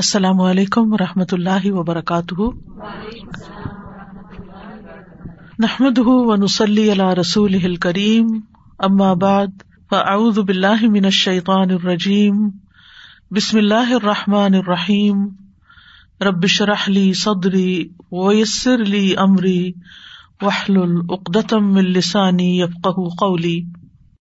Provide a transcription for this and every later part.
السلام علیکم و رحمۃ اللہ وبرکاتہ۔ نحمد ونسلی علی رسول کریم ام آباد فاعوذ باللہ من الشیطان الرجیم، بسم اللہ الرحمٰن الرحیم۔ ربش رحلی صدری ویسر علی عمری وحل العقدم السانی یفق قولی۔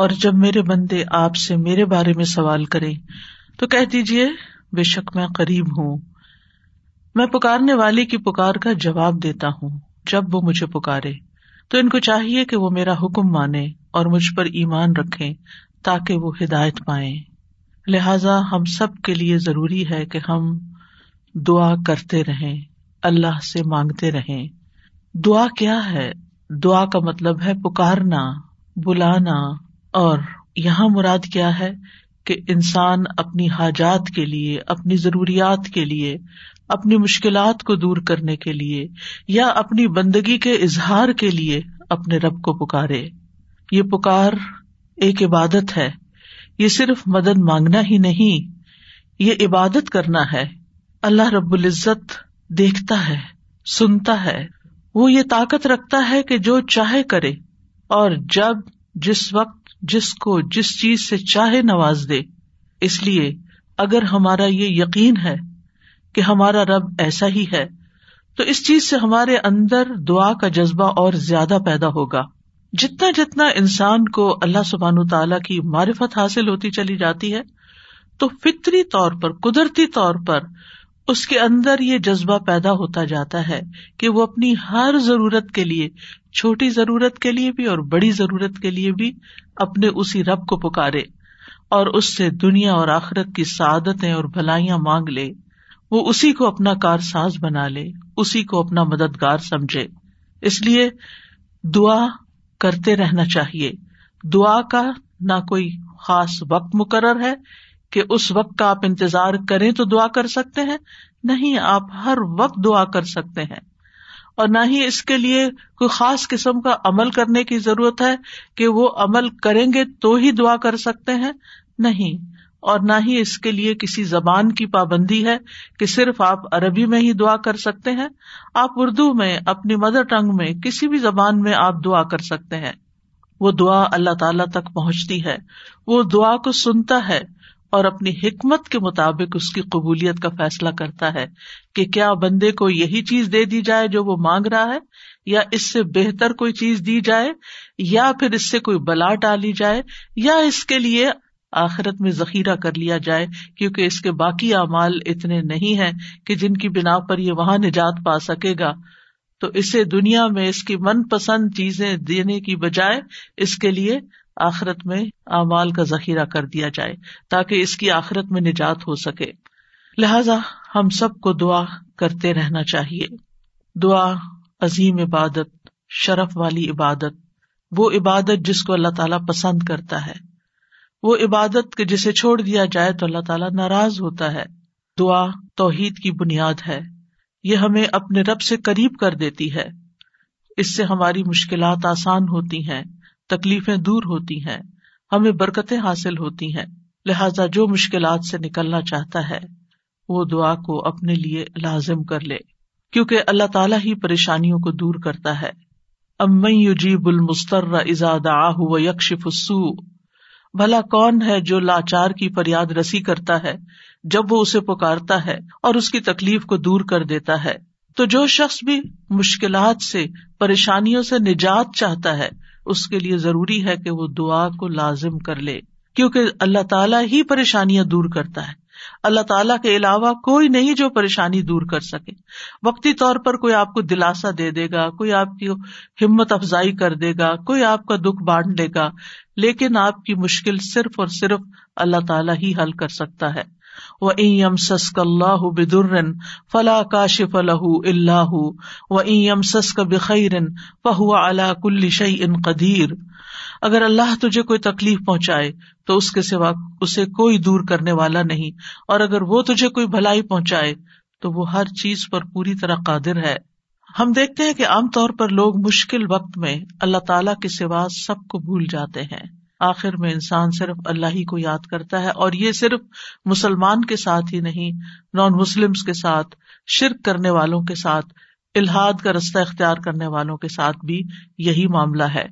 اور جب میرے بندے آپ سے میرے بارے میں سوال کرے تو کہہ دیجیے بے شک میں قریب ہوں۔ میں پکارنے والی کی پکار کا جواب دیتا ہوں، جب وہ مجھے پکارے۔ تو ان کو چاہیے کہ وہ میرا حکم مانے اور مجھ پر ایمان رکھے تاکہ وہ ہدایت پائے لہذا ہم سب کے لیے ضروری ہے کہ ہم دعا کرتے رہیں، اللہ سے مانگتے رہیں۔ دعا کیا ہے؟ دعا کا مطلب ہے پکارنا، بلانا۔ اور یہاں مراد کیا ہے کہ انسان اپنی حاجات کے لیے، اپنی ضروریات کے لیے، اپنی مشکلات کو دور کرنے کے لیے یا اپنی بندگی کے اظہار کے لیے اپنے رب کو پکارے۔ یہ پکار ایک عبادت ہے۔ یہ صرف مدد مانگنا ہی نہیں، یہ عبادت کرنا ہے۔ اللہ رب العزت دیکھتا ہے، سنتا ہے۔ وہ یہ طاقت رکھتا ہے کہ جو چاہے کرے اور جب، جس وقت جس کو جس چیز سے چاہے نواز دے۔ اس لیے اگر ہمارا یہ یقین ہے کہ ہمارا رب ایسا ہی ہے، تو اس چیز سے ہمارے اندر دعا کا جذبہ اور زیادہ پیدا ہوگا۔ جتنا جتنا انسان کو اللہ سبحان تعالی کی معرفت حاصل ہوتی چلی جاتی ہے، تو فطری طور پر، قدرتی طور پر اس کے اندر یہ جذبہ پیدا ہوتا جاتا ہے کہ وہ اپنی ہر ضرورت کے لیے چھوٹی ضرورت کے لیے بھی اور بڑی ضرورت کے لیے بھی اپنے اسی رب کو پکارے اور اس سے دنیا اور آخرت کی سعادتیں اور بھلائیاں مانگ لے۔ وہ اسی کو اپنا کار ساز بنا لے، اسی کو اپنا مددگار سمجھے۔ اس لیے دعا کرتے رہنا چاہیے۔ دعا کا نہ کوئی خاص وقت مقرر ہے کہ اس وقت کا آپ انتظار کریں تو دعا کر سکتے ہیں، نہیں، آپ ہر وقت دعا کر سکتے ہیں۔ اور نہ ہی اس کے لیے کوئی خاص قسم کا عمل کرنے کی ضرورت ہے کہ وہ عمل کریں گے تو ہی دعا کر سکتے ہیں؟ نہیں۔ اور نہ ہی اس کے لیے کسی زبان کی پابندی ہے کہ صرف آپ عربی میں ہی دعا کر سکتے ہیں؟ آپ اردو میں، اپنی مدر ٹنگ میں، کسی بھی زبان میں آپ دعا کر سکتے ہیں۔ وہ دعا اللہ تعالی تک پہنچتی ہے۔ وہ دعا کو سنتا ہے۔ اور اپنی حکمت کے مطابق اس کی قبولیت کا فیصلہ کرتا ہے کہ کیا بندے کو یہی چیز دے دی جائے جو وہ مانگ رہا ہے، یا اس سے بہتر کوئی چیز دی جائے، یا پھر اس سے کوئی بلا ڈالی جائے، یا اس کے لیے آخرت میں ذخیرہ کر لیا جائے، کیونکہ اس کے باقی اعمال اتنے نہیں ہے کہ جن کی بنا پر یہ وہاں نجات پا سکے گا۔ تو اسے دنیا میں اس کی من پسند چیزیں دینے کی بجائے اس کے لیے آخرت میں اعمال کا ذخیرہ کر دیا جائے تاکہ اس کی آخرت میں نجات ہو سکے۔ لہذا ہم سب کو دعا کرتے رہنا چاہیے۔ دعا، عظیم عبادت، شرف والی عبادت، وہ عبادت جس کو اللہ تعالی پسند کرتا ہے۔ وہ عبادت کے جسے چھوڑ دیا جائے تو اللہ تعالیٰ ناراض ہوتا ہے۔ دعا توحید کی بنیاد ہے۔ یہ ہمیں اپنے رب سے قریب کر دیتی ہے۔ اس سے ہماری مشکلات آسان ہوتی ہیں۔ تکلیفیں دور ہوتی ہیں، ہمیں برکتیں حاصل ہوتی ہیں۔ لہذا جو مشکلات سے نکلنا چاہتا ہے، وہ دعا کو اپنے لیے لازم کر لے، کیونکہ اللہ تعالیٰ ہی پریشانیوں کو دور کرتا ہے۔ امجیب المستر ازاد آہ و یکشف بھلا کون ہے جو لاچار کی فریاد رسی کرتا ہے جب وہ اسے پکارتا ہے اور اس کی تکلیف کو دور کر دیتا ہے۔ تو جو شخص بھی مشکلات سے، پریشانیوں سے نجات چاہتا ہے اس کے لیے ضروری ہے کہ وہ دعا کو لازم کر لے، کیونکہ اللہ تعالیٰ ہی پریشانیاں دور کرتا ہے۔ اللہ تعالیٰ کے علاوہ کوئی نہیں جو پریشانی دور کر سکے۔ وقتی طور پر کوئی آپ کو دلاسا دے دے گا، کوئی آپ کی ہمت افزائی کر دے گا، کوئی آپ کا دکھ بانٹ لے گا، لیکن آپ کی مشکل صرف اور صرف اللہ تعالیٰ ہی حل کر سکتا ہے۔ وہ ایم اللہ بدرن فلاں کاشف الح اللہ و ایم سس کا بخیرن فہو اللہ کل شعی ان قدیر اگر اللہ تجھے کوئی تکلیف پہنچائے تو اس کے سوا اسے کوئی دور کرنے والا نہیں، اور اگر وہ تجھے کوئی بھلائی پہنچائے تو وہ ہر چیز پر پوری طرح قادر ہے۔ ہم دیکھتے ہیں کہ عام طور پر لوگ مشکل وقت میں اللہ تعالی کے سوا سب کو بھول جاتے ہیں۔ آخر میں انسان صرف اللہ ہی کو یاد کرتا ہے اور یہ صرف مسلمان کے ساتھ ہی نہیں نان مسلم کے ساتھ، شرک کرنے والوں کے ساتھ الحاد کا رستہ اختیار کرنے والوں کے ساتھ بھی یہی معاملہ ہے۔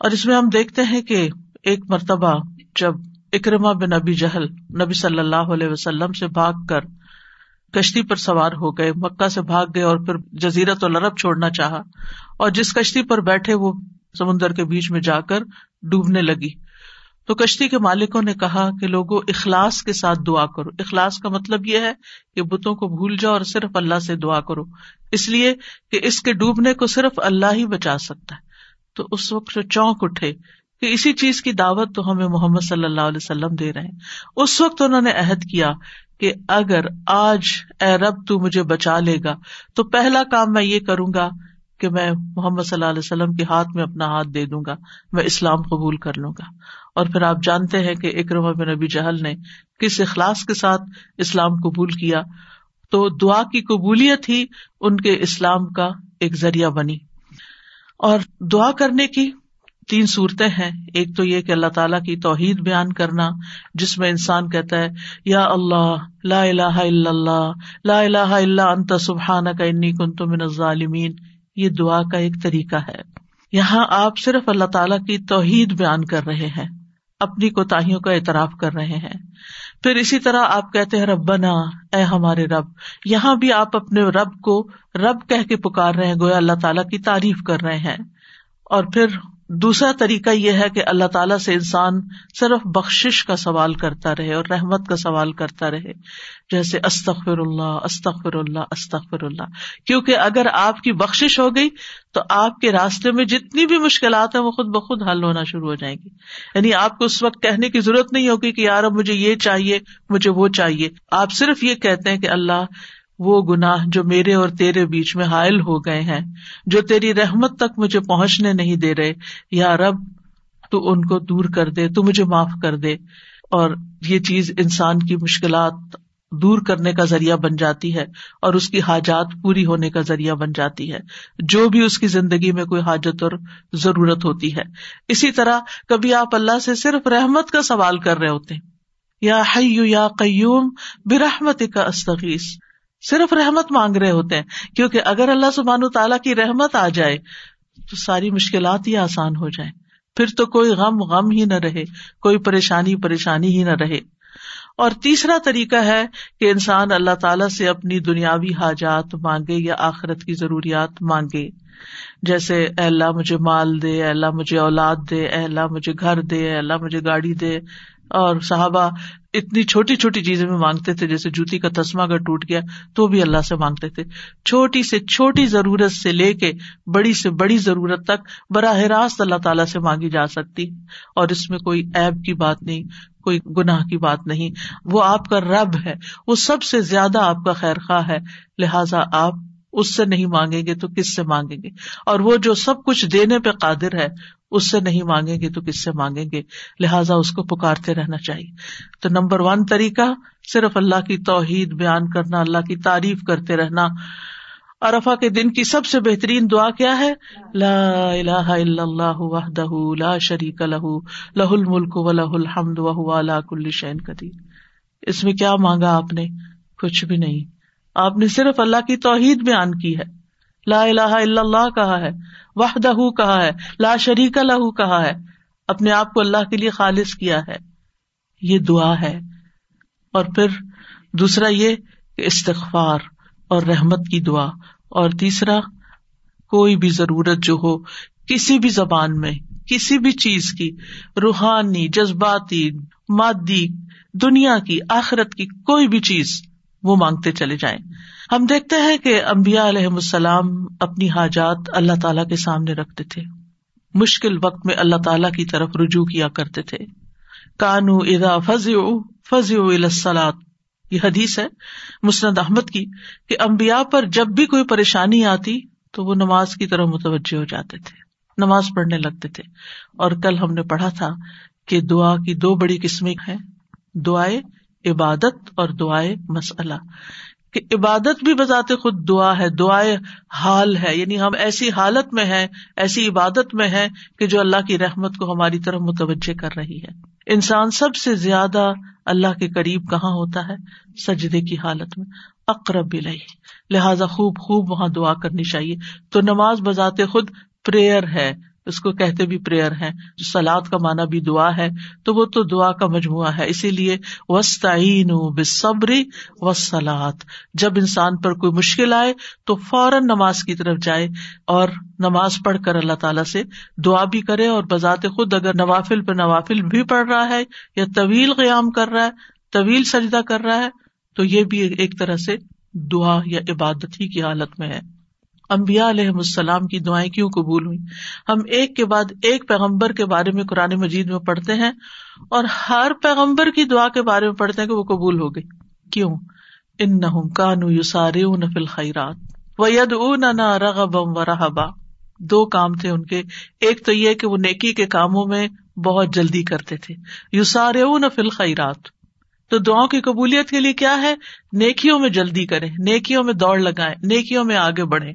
اور اس میں ہم دیکھتے ہیں کہ ایک مرتبہ جب اکرما بن نبی جہل نبی صلی اللہ علیہ وسلم سے بھاگ کر کشتی پر سوار ہو گئے، مکہ سے بھاگ گئے اور پھر جزیرت و لرب چھوڑنا چاہا اور جس کشتی پر بیٹھے وہ سمندر کے بیچ میں جا کر ڈوبنے لگی۔ تو کشتی کے مالکوں نے کہا کہ لوگوں اخلاص کے ساتھ دعا کرو۔ اخلاص کا مطلب یہ ہے کہ بتوں کو بھول جاؤ اور صرف اللہ سے دعا کرو۔ اس لیے کہ اس کے ڈوبنے کو صرف اللہ ہی بچا سکتا ہے۔ تو اس وقت جو چونک اٹھے کہ اسی چیز کی دعوت تو ہمیں محمد صلی اللہ علیہ وسلم دے رہے ہیں۔ اس وقت انہوں نے عہد کیا کہ اگر آج اے رب تو مجھے بچا لے گا، تو پہلا کام میں یہ کروں گا کہ میں محمد صلی اللہ علیہ وسلم کے ہاتھ میں اپنا ہاتھ دے دوں گا، میں اسلام قبول کر لوں گا۔ اور پھر آپ جانتے ہیں کہ اکرم بن نبی جہل نے کس اخلاص کے ساتھ اسلام قبول کیا۔ تو دعا کی قبولیت ہی ان کے اسلام کا ایک ذریعہ بنی۔ اور دعا کرنے کی تین صورتیں ہیں۔ ایک تو یہ کہ اللہ تعالیٰ کی توحید بیان کرنا، جس میں انسان کہتا ہے، یا اللہ، لا الہ الا اللہ، لا الہ الا انت سبحان کا انی کن تو من الظالمین۔ یہ دعا کا ایک طریقہ ہے۔ یہاں آپ صرف اللہ تعالیٰ کی توحید بیان کر رہے ہیں۔ اپنی کوتاہیوں کا اعتراف کر رہے ہیں۔ پھر اسی طرح آپ کہتے ہیں رب بنا اے ہمارے رب، یہاں بھی آپ اپنے رب کو رب کہہ کے پکار رہے ہیں، گویا اللہ تعالیٰ کی تعریف کر رہے ہیں۔ اور پھر دوسرا طریقہ یہ ہے کہ اللہ تعالیٰ سے انسان صرف بخش کا سوال کرتا رہے اور رحمت کا سوال کرتا رہے۔ جیسے استخر اللہ استخر اللہ استخر اللہ۔ کیونکہ اگر آپ کی بخش ہو گئی تو آپ کے راستے میں جتنی بھی مشکلات ہیں وہ خود بخود حل ہونا شروع ہو جائیں گی۔ یعنی آپ کو اس وقت کہنے کی ضرورت نہیں ہوگی کہ یار اب مجھے یہ چاہیے، مجھے وہ چاہیے۔ آپ صرف یہ کہتے ہیں کہ اللہ وہ گناہ جو میرے اور تیرے بیچ میں حائل ہو گئے ہیں، جو تیری رحمت تک مجھے پہنچنے نہیں دے رہے۔ یا رب، تو ان کو دور کر دے، تو مجھے معاف کر دے۔ اور یہ چیز انسان کی مشکلات دور کرنے کا ذریعہ بن جاتی ہے اور اس کی حاجات پوری ہونے کا ذریعہ بن جاتی ہے۔ جو بھی اس کی زندگی میں کوئی حاجت اور ضرورت ہوتی ہے۔ اسی طرح کبھی آپ اللہ سے صرف رحمت کا سوال کر رہے ہوتے یا حیو یا قیوم برحمت کا استغیث۔ صرف رحمت مانگ رہے ہوتے ہیں۔ کیونکہ اگر اللہ سبحان تعالیٰ کی رحمت آ جائے، تو ساری مشکلات ہی آسان ہو جائیں۔ پھر تو کوئی غم غم ہی نہ رہے، کوئی پریشانی پریشانی ہی نہ رہے۔ اور تیسرا طریقہ ہے کہ انسان اللہ تعالی سے اپنی دنیاوی حاجات مانگے یا آخرت کی ضروریات مانگے۔ جیسے، اے اللہ مجھے مال دے، اے اللہ مجھے اولاد دے، اے اللہ مجھے گھر دے، اے اللہ مجھے گاڑی دے۔ اور صحابہ اتنی چھوٹی چھوٹی چیزیں بھی مانگتے تھے، جیسے جوتی کا تسما اگر ٹوٹ گیا تو بھی اللہ سے مانگتے تھے۔ چھوٹی سے چھوٹی ضرورت سے لے کے بڑی سے بڑی ضرورت تک براہ راست اللہ تعالیٰ سے مانگی جا سکتی۔ اور اس میں کوئی ایب کی بات نہیں، کوئی گناہ کی بات نہیں۔ وہ آپ کا رب ہے، وہ سب سے زیادہ آپ کا خیر خواہ ہے۔ لہٰذا آپ اس سے نہیں مانگیں گے تو کس سے مانگیں گے؟ اور وہ جو سب کچھ دینے پہ قادر ہے اس سے نہیں مانگیں گے تو کس سے مانگیں گے؟ لہٰذا اس کو پکارتے رہنا چاہیے۔ تو نمبر ون طریقہ، صرف اللہ کی توحید بیان کرنا، اللہ کی تعریف کرتے رہنا۔ ارفا کے دن کی سب سے بہترین دعا کیا ہے؟ لا الہ الا اللہ وحدہ لا شریک لہ لہ الملک و لہ الحمد وهو على كل شيء قدیر۔ اس میں کیا مانگا آپ نے؟ کچھ بھی نہیں۔ آپ نے صرف اللہ کی توحید بیان کی ہے۔ لا الہ الا اللہ کہا ہے، وحدہ کہا ہے، لا شریک لہ کہا ہے، اپنے آپ کو اللہ کے لیے خالص کیا ہے۔ یہ دعا ہے۔ اور پھر دوسرا یہ کہ استغفار اور رحمت کی دعا۔ اور تیسرا، کوئی بھی ضرورت جو ہو، کسی بھی زبان میں، کسی بھی چیز کی، روحانی، جذباتی، مادی، دنیا کی، آخرت کی، کوئی بھی چیز وہ مانگتے چلے جائیں۔ ہم دیکھتے ہیں کہ امبیا علیہ السلام اپنی حاجات اللہ تعالی کے سامنے رکھتے تھے۔ مشکل وقت میں اللہ تعالی کی طرف رجوع کیا کرتے تھے۔ کانو ادا فض فض یہ حدیث ہے مسند احمد کی کہ امبیا پر جب بھی کوئی پریشانی آتی تو وہ نماز کی طرف متوجہ ہو جاتے تھے۔ نماز پڑھنے لگتے تھے۔ اور کل ہم نے پڑھا تھا کہ دعا کی دو بڑی قسمیں ہیں۔ دعائیں عبادت اور دعائیں مسئلہ۔ کہ عبادت بھی بذات خود دعا ہے دعائیں حال ہے۔ یعنی ہم ایسی حالت میں ہیں، ایسی عبادت میں ہے کہ جو اللہ کی رحمت کو ہماری طرف متوجہ کر رہی ہے۔ انسان سب سے زیادہ اللہ کے قریب کہاں ہوتا ہے؟ سجدے کی حالت میں۔ اقرب بھی لہٰذا خوب خوب وہاں دعا کرنی چاہیے۔ تو نماز بذات خود پریئر ہے۔ اس کو کہتے بھی پریئر ہے جو سلاد کا مانا بھی دعا ہے، تو وہ تو دعا کا مجموعہ ہے۔ اسی لیے وسطین بصبری و سلاد جب انسان پر کوئی مشکل آئے، تو فوراً نماز کی طرف جائے اور نماز پڑھ کر اللہ تعالیٰ سے دعا بھی کرے اور بذات خود اگر نوافل پہ نوافل بھی پڑھ رہا ہے یا طویل قیام کر رہا ہے، طویل سجدہ کر رہا ہے، تو یہ بھی ایک طرح سے دعا یا عبادت ہی کی حالت میں ہے۔ امبیا علیہ السلام کی دعائیں کیوں قبول ہوئی ہم ایک کے بعد ایک پیغمبر کے بارے میں قرآن مجید میں پڑھتے ہیں اور ہر پیغمبر کی دعا کے بارے میں پڑھتے ہیں کہ وہ قبول ہو گئی۔ کیوں؟ ان نہ کانو یو سارے فل خیرات و ید نہ رغبم و رحبا دو کام تھے ان کے۔ ایک تو یہ کہ وہ نیکی کے کاموں میں بہت جلدی کرتے تھے۔ یو سارے فل خیرات تو دعاؤں کی قبولیت کے لیے کیا ہے؟ نیکیوں میں جلدی کریں، نیکیوں میں دوڑ لگائیں، نیکیوں میں آگے بڑھیں۔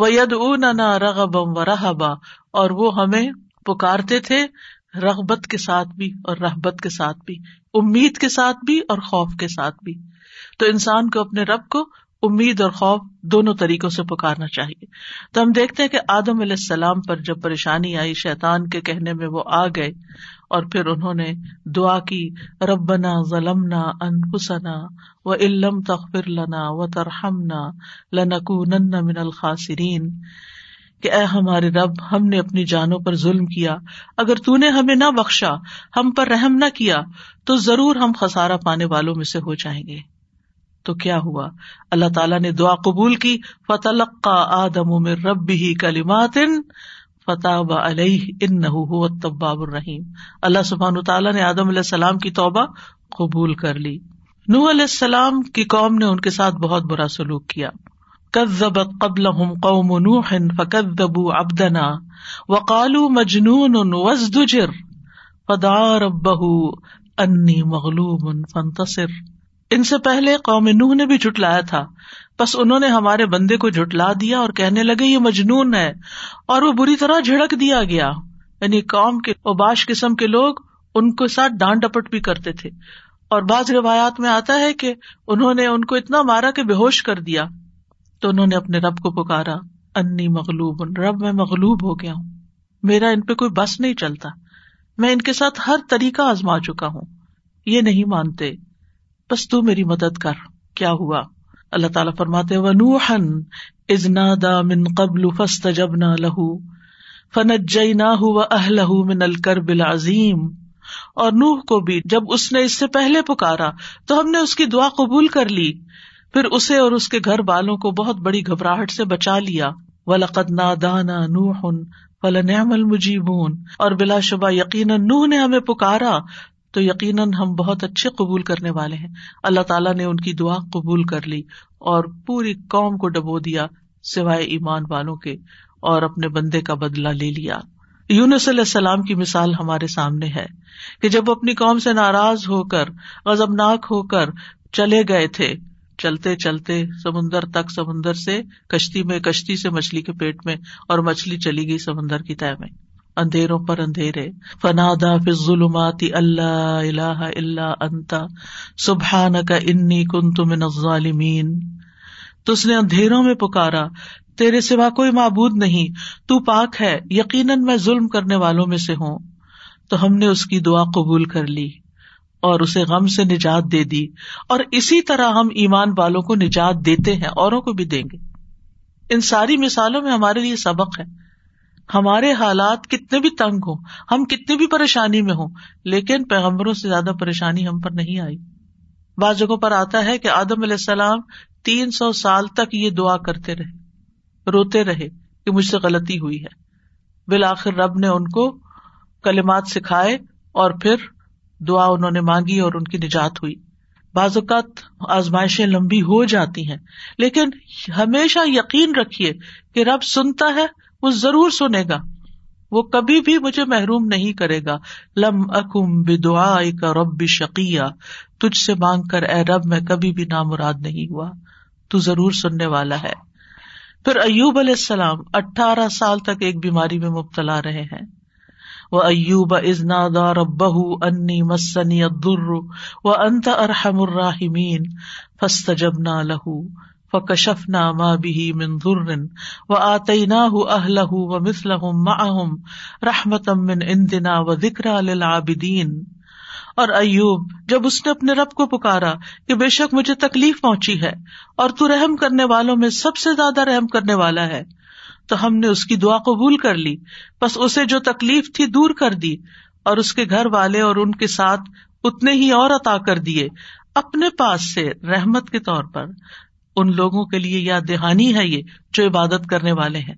وہ ید اون رغبم و رحبا اور وہ ہمیں پکارتے تھے رغبت کے ساتھ بھی اور رحبت کے ساتھ بھی، امید کے ساتھ بھی اور خوف کے ساتھ بھی۔ تو انسان کو اپنے رب کو امید اور خوف دونوں طریقوں سے پکارنا چاہیے۔ تو ہم دیکھتے ہیں کہ آدم علیہ السلام پر جب پریشانی آئی، شیطان کے کہنے میں وہ آ گئے۔ اور پھر انہوں نے دعا کی، ربنا ظلمنا انفسنا و علم تخفر لنا و ترحمنا لنکونن من الخاسرین۔ کہ اے ہمارے رب، ہم نے اپنی جانوں پر ظلم کیا۔ اگر تو نے ہمیں نہ بخشا، ہم پر رحم نہ کیا، تو ضرور ہم خسارا پانے والوں میں سے ہو جائیں گے۔ تو کیا ہوا؟ اللہ تعالیٰ نے دعا قبول کی فتح آدم رب ہی کلیمات فتح علیہ ان طباب الرحیم اللہ سبحان تعالیٰ نے آدم علیہ السلام کی توبہ قبول کر لی۔ نو علیہ السلام کی قوم نے ان کے ساتھ بہت برا سلوک کیا۔ کذبت قبل قوم نوح فکذبوا ابدنا وقالو مجنون وزدجر فدعا ربه انی مغلوب فانتصر۔ ان سے پہلے قوم نوح نے بھی جٹلایا تھا۔ بس انہوں نے ہمارے بندے کو جٹلا دیا اور کہنے لگے، یہ مجنون ہے، اور وہ بری طرح جھڑک دیا گیا۔ یعنی قوم کے اوباش قسم کے لوگ ان کے ساتھ ڈانٹ ڈپٹ بھی کرتے تھے۔ اور بعض روایات میں آتا ہے کہ انہوں نے ان کو اتنا مارا کہ بے ہوش کر دیا۔ تو انہوں نے اپنے رب کو پکارا، انی مغلوب رب میں مغلوب ہو گیا ہوں۔ میرا ان پہ کوئی بس نہیں چلتا۔ میں ان کے ساتھ ہر طریقہ آزما چکا ہوں۔ یہ نہیں مانتے۔ بس تو میری مدد کر۔ کیا ہوا؟ اللہ تعالیٰ فرماتے و نوحن ازنا دا من قبل فسط جب نہ لہو فنج نہ اہل من الکر بلازیم اور نوح کو بھی جب اس نے اس سے پہلے پکارا، تو ہم نے اس کی دعا قبول کر لی۔ پھر اسے اور اس کے گھر والوں کو بہت بڑی گھبراہٹ سے بچا لیا۔ و لقد نا دانا نوح فلن المجیبون اور بلا شبہ یقیناً نوح نے ہمیں پکارا تو یقیناً ہم بہت اچھے قبول کرنے والے ہیں۔ اللہ تعالیٰ نے ان کی دعا قبول کر لی اور پوری قوم کو ڈبو دیا سوائے ایمان والوں کے اور اپنے بندے کا بدلا لے لیا۔ یونس علیہ السلام کی مثال ہمارے سامنے ہے کہ جب وہ اپنی قوم سے ناراض ہو کر غزبناک ہو کر چلے گئے تھے، چلتے چلتے سمندر تک، سمندر سے کشتی میں، کشتی سے مچھلی کے پیٹ میں اور مچھلی چلی گئی سمندر کی طے میں۔ اندھیروں پر اندھیرے۔ فنادا ظلماتی اللہ اللہ اللہ انتا سبحان کا انی کن تم ظالمین تو اس نے اندھیروں میں پکارا، تیرے سوا کوئی معبود نہیں، تو پاک ہے، یقیناً میں ظلم کرنے والوں میں سے ہوں۔ تو ہم نے اس کی دعا قبول کر لی اور اسے غم سے نجات دے دی۔ اور اسی طرح ہم ایمان والوں کو نجات دیتے ہیں، اوروں کو بھی دیں گے۔ ان ساری مثالوں میں ہمارے لیے سبق ہے۔ ہمارے حالات کتنے بھی تنگ ہوں، ہم کتنی بھی پریشانی میں ہوں، لیکن پیغمبروں سے زیادہ پریشانی ہم پر نہیں آئی۔ بعض جگہوں پر آتا ہے کہ آدم علیہ السلام تین سو سال تک یہ دعا کرتے رہے، روتے رہے کہ مجھ سے غلطی ہوئی ہے۔ بالآخر رب نے ان کو کلمات سکھائے اور پھر دعا انہوں نے مانگی اور ان کی نجات ہوئی۔ بعض اوقات آزمائشیں لمبی ہو جاتی ہیں، لیکن ہمیشہ یقین رکھیے کہ رب سنتا ہے وہ ضرور سنے گا۔ وہ کبھی بھی مجھے محروم نہیں کرے گا۔ لم اکم دعا کا رب شکیہ تجھ سے مانگ کر اے رب، میں کبھی بھی نامراد نہیں ہوا۔ تو ضرور سننے والا ہے۔ پھر ایوب علیہ السلام اٹھارہ سال تک ایک بیماری میں مبتلا رہے ہیں۔ وہ ایوب ازنا دار بہ انی مسنی ادر و انت ارحم الراحمین۔ فست جب نہ لہو فکشف نہ ماں بھی من در و آتی نہ اہل و مسل معہم رحمتم من اندنا و ذکر للعابدین۔ اور ایوب، جب اس نے اپنے رب کو پکارا کہ بے شک مجھے تکلیف پہنچی ہے اور تو رحم کرنے والوں میں سب سے زیادہ رحم کرنے والا ہے، تو ہم نے اس کی دعا قبول کر لی۔ بس اسے جو تکلیف تھی دور کر دی اور اس کے گھر والے اور ان کے ساتھ اتنے ہی اور عطا کر دیے اپنے پاس سے رحمت کے طور پر۔ ان لوگوں کے لیے یا دہانی ہے یہ جو عبادت کرنے والے ہیں۔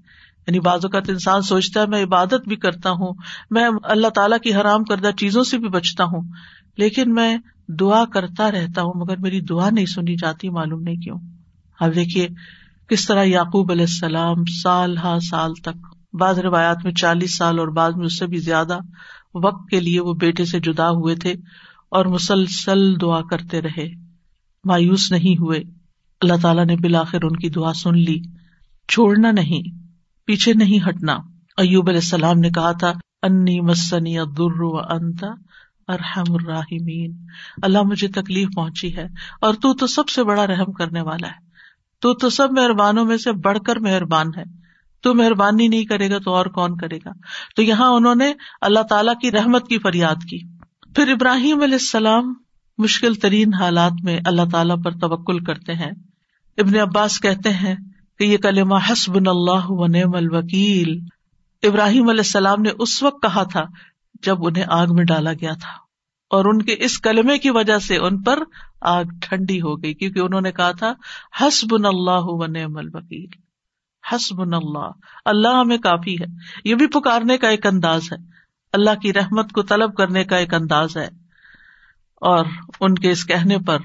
یعنی بعض اوقات انسان سوچتا ہے میں عبادت بھی کرتا ہوں، میں اللہ تعالیٰ کی حرام کردہ چیزوں سے بھی بچتا ہوں، لیکن میں دعا کرتا رہتا ہوں، مگر میری دعا نہیں سنی جاتی، معلوم نہیں کیوں۔ اب دیکھیے کس طرح یعقوب علیہ السلام سال ہا سال تک، بعض روایات میں چالیس سال اور بعد میں اس سے بھی زیادہ وقت کے لیے وہ بیٹے سے جدا ہوئے تھے اور مسلسل دعا کرتے رہے۔ مایوس نہیں ہوئے۔ اللہ تعالیٰ نے بالآخر ان کی دعا سن لی۔ چھوڑنا نہیں، پیچھے نہیں ہٹنا۔ ایوب علیہ السلام نے کہا تھا، انی مسنی در انت ارحم الراحمین۔ اللہ مجھے تکلیف پہنچی ہے اور تو تو سب سے بڑا رحم کرنے والا ہے۔ تو تو سب مہربانوں میں سے بڑھ کر مہربان ہے۔ تو مہربانی نہیں کرے گا تو اور کون کرے گا۔ تو یہاں انہوں نے اللہ تعالیٰ کی رحمت کی فریاد کی۔ پھر ابراہیم علیہ السلام مشکل ترین حالات میں اللہ تعالیٰ پر توکل کرتے ہیں۔ ابن عباس کہتے ہیں کہ یہ کلمہ حسب اللہ و نعم الوکیل ابراہیم علیہ السلام نے اس وقت کہا تھا جب انہیں آگ میں ڈالا گیا تھا اور ان کے اس کلمے کی وجہ سے ان پر آگ ٹھنڈی ہو گئی کیونکہ انہوں نے کہا تھا حسب اللہ و نعم الوکیل حسب اللہ اللہ ہمیں کافی ہے یہ بھی پکارنے کا ایک انداز ہے اللہ کی رحمت کو طلب کرنے کا ایک انداز ہے اور ان کے اس کہنے پر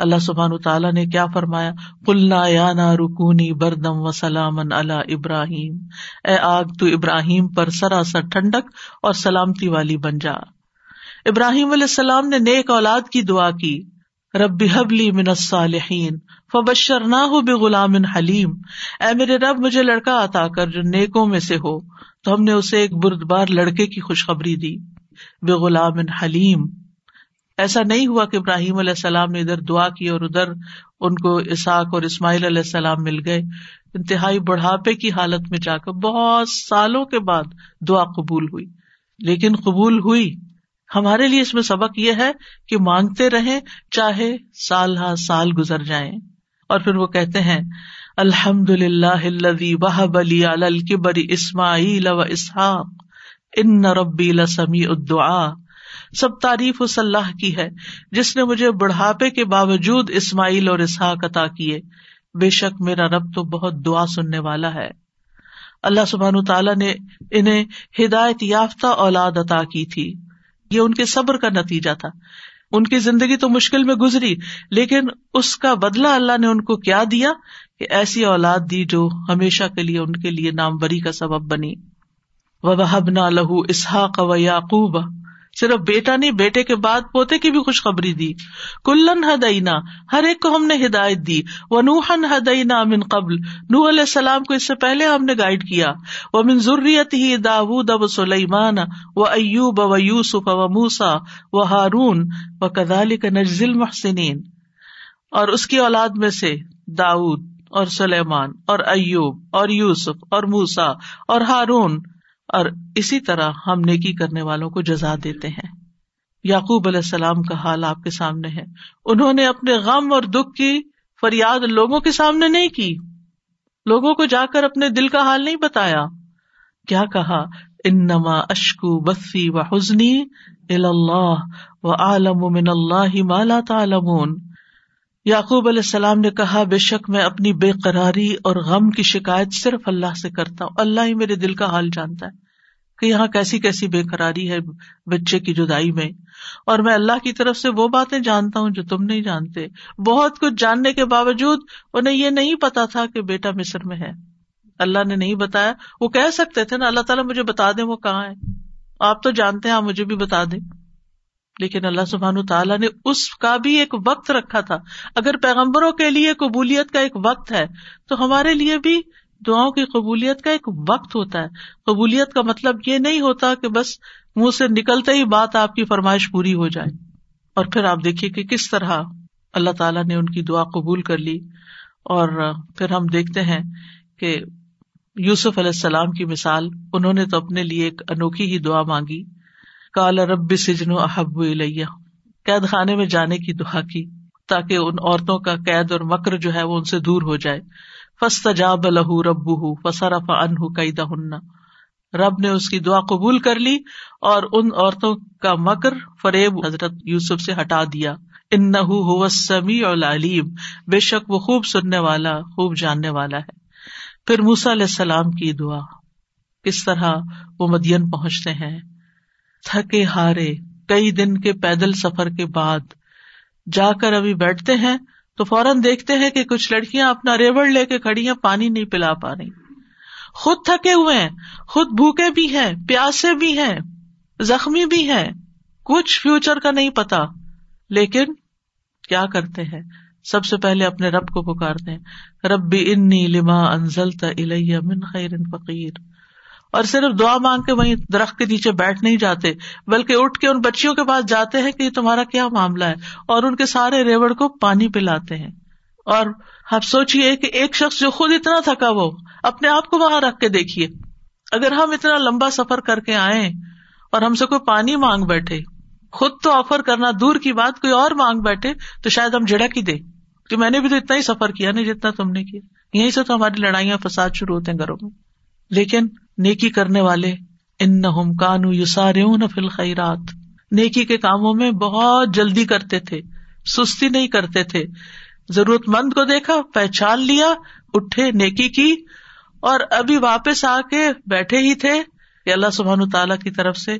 اللہ سبحان تعالیٰ نے کیا فرمایا؟ کلنا یا نا رکونی بردم و سلامن اللہ ابراہیم۔ اے آگ، تو ابراہیم پر سراسر ٹھنڈک اور سلامتی والی بن جا۔ ابراہیم علیہ السلام نے نیک اولاد کی دعا کی۔ ربی حبلی من الصالحین فبشر نہ ہو بے غلام حلیم۔ اے میرے رب، مجھے لڑکا عطا کر جو نیکوں میں سے ہو۔ تو ہم نے اسے ایک بردبار لڑکے کی خوشخبری دی۔ بے غلام حلیم۔ ایسا نہیں ہوا کہ ابراہیم علیہ السلام نے ادھر دعا کی اور ادھر ان کو اساق اور اسماعیل علیہ السلام مل گئے۔ انتہائی بڑھاپے کی حالت میں جا کر بہت سالوں کے بعد دعا قبول ہوئی۔ لیکن قبول ہوئی۔ ہمارے لیے اس میں سبق یہ ہے کہ مانگتے رہیں، چاہے سال ہا سال گزر جائیں۔ اور پھر وہ کہتے ہیں الحمد للہ وحب علی الکبری اسماعیل و اسحاق، ان ربی لسمی الدعا سب تعریف اس اللہ کی ہے، جس نے مجھے بڑھاپے کے باوجود اسماعیل اور اسحاق عطا کیے۔ بے شک میرا رب تو بہت دعا سننے والا ہے۔ اللہ سبحان تعالیٰ نے انہیں ہدایت یافتہ اولاد عطا کی تھی۔ یہ ان کے صبر کا نتیجہ تھا۔ ان کی زندگی تو مشکل میں گزری، لیکن اس کا بدلا اللہ نے ان کو کیا دیا کہ ایسی اولاد دی جو ہمیشہ کے لیے ان کے لیے نام بری کا سبب بنی۔ وہ لہو اسحاق و یعقوب صرف بیٹا نہیں، بیٹے کے بعد پوتے کی بھی خوشخبری دی۔ کلن ہدعینا ہر ایک کو ہم نے ہدایت دی۔ وہ نوہن ہدعینا من قبل، نوح علیہ السلام کو اس سے پہلے ہم نے گائڈ کیا۔ وہ من ضروریت ہی داود و سلیمان و ایوب و یوسف و موسا و ہارون و کدال کا نزل محسنین اور اس کی اولاد میں سے داود اور سلیمان اور ایوب اور یوسف اور موسا اور ہارون اور اسی طرح ہم نیکی کرنے والوں کو جزا دیتے ہیں۔ یعقوب علیہ السلام کا حال آپ کے سامنے ہے۔ انہوں نے اپنے غم اور دکھ کی فریاد لوگوں کے سامنے نہیں کی۔ لوگوں کو جا کر اپنے دل کا حال نہیں بتایا۔ کیا کہا؟ ان نما اشکو بسی و حسنی اللہ و عالم من اللہ مالا تعلمون۔ یعقوب علیہ السلام نے کہا، بے شک میں اپنی بے قراری اور غم کی شکایت صرف اللہ سے کرتا ہوں۔ اللہ ہی میرے دل کا حال جانتا ہے۔ کہ یہاں کیسی کیسی بے قراری ہے بچے کی جدائی میں۔ اور میں اللہ کی طرف سے وہ باتیں جانتا ہوں جو تم نہیں جانتے۔ بہت کچھ جاننے کے باوجود انہیں یہ نہیں پتا تھا کہ بیٹا مصر میں ہے۔ اللہ نے نہیں بتایا۔ وہ کہہ سکتے تھے نا، اللہ تعالیٰ مجھے بتا دیں وہ کہاں ہے۔ آپ تو جانتے ہیں، آپ مجھے بھی بتا دیں۔ لیکن اللہ سبحان تعالیٰ نے اس کا بھی ایک وقت رکھا تھا۔ اگر پیغمبروں کے لیے قبولیت کا ایک وقت ہے، تو ہمارے لیے بھی دعاؤں کی قبولیت کا ایک وقت ہوتا ہے۔ قبولیت کا مطلب یہ نہیں ہوتا کہ بس منہ سے نکلتے ہی بات آپ کی فرمائش پوری ہو جائے۔ اور پھر آپ دیکھیے کہ کس طرح اللہ تعالیٰ نے ان کی دعا قبول کر لی۔ اور پھر ہم دیکھتے ہیں کہ یوسف علیہ السلام کی مثال، انہوں نے تو اپنے لیے ایک انوکھی ہی دعا مانگی۔ کالا رب سجن احب الیہ۔ قید خانے میں جانے کی دعا کی تاکہ ان عورتوں کا قید اور مکر جو ہے وہ ان سے دور ہو جائے۔ فسط جاب لہ رب فصرف انہ قیدہ رب نے اس کی دعا قبول کر لی اور ان عورتوں کا مکر فریب حضرت یوسف سے ہٹا دیا۔ ان نہ سمیع العلیم۔ بے شک وہ خوب سننے والا، خوب جاننے والا ہے۔ پھر موسا علیہ السلام کی دعا۔ کس طرح وہ مدین پہنچتے ہیں۔ تھکے ہارے، کئی دن کے پیدل سفر کے بعد۔ جا کر ابھی بیٹھتے ہیں تو فوراً دیکھتے ہیں کہ کچھ لڑکیاں اپنا ریوڑ لے کے کھڑی ہیں، پانی نہیں پلا پا رہی۔ خود تھکے ہوئے ہیں، خود بھوکے بھی ہیں، پیاسے بھی ہیں، زخمی بھی ہیں، کچھ فیوچر کا نہیں پتا۔ لیکن کیا کرتے ہیں؟ سب سے پہلے اپنے رب کو پکارتے ہیں۔ ربی انی لما انزلتا الیہ من خیر فقیر۔ اور صرف دعا مانگ کے وہیں درخت کے نیچے بیٹھ نہیں جاتے، بلکہ اٹھ کے ان بچیوں کے پاس جاتے ہیں کہ یہ تمہارا کیا معاملہ ہے، اور ان کے سارے ریوڑ کو پانی پلاتے ہیں۔ اور آپ سوچیے کہ ایک شخص جو خود اتنا تھکا وہ اپنے آپ کو وہاں رکھ کے دیکھیے۔ اگر ہم اتنا لمبا سفر کر کے آئے اور ہم سے کوئی پانی مانگ بیٹھے، خود تو آفر کرنا دور کی بات، کوئی اور مانگ بیٹھے، تو شاید ہم جڑک ہی دے کہ میں نے بھی تو اتنا ہی سفر کیا، نہیں جتنا تم نے کیا۔ یہیں سے تو ہماری لڑائیاں فساد شروع ہوتے ہیں گھروں میں۔ لیکن نیکی کرنے والے ان نہ کانو یو فل خیرات نیکی کے کاموں میں بہت جلدی کرتے تھے، سستی نہیں کرتے تھے۔ ضرورت مند کو دیکھا، پہچان لیا، اٹھے نیکی کی۔ اور ابھی واپس آ کے بیٹھے ہی تھے کہ اللہ سبحان تعالی کی طرف سے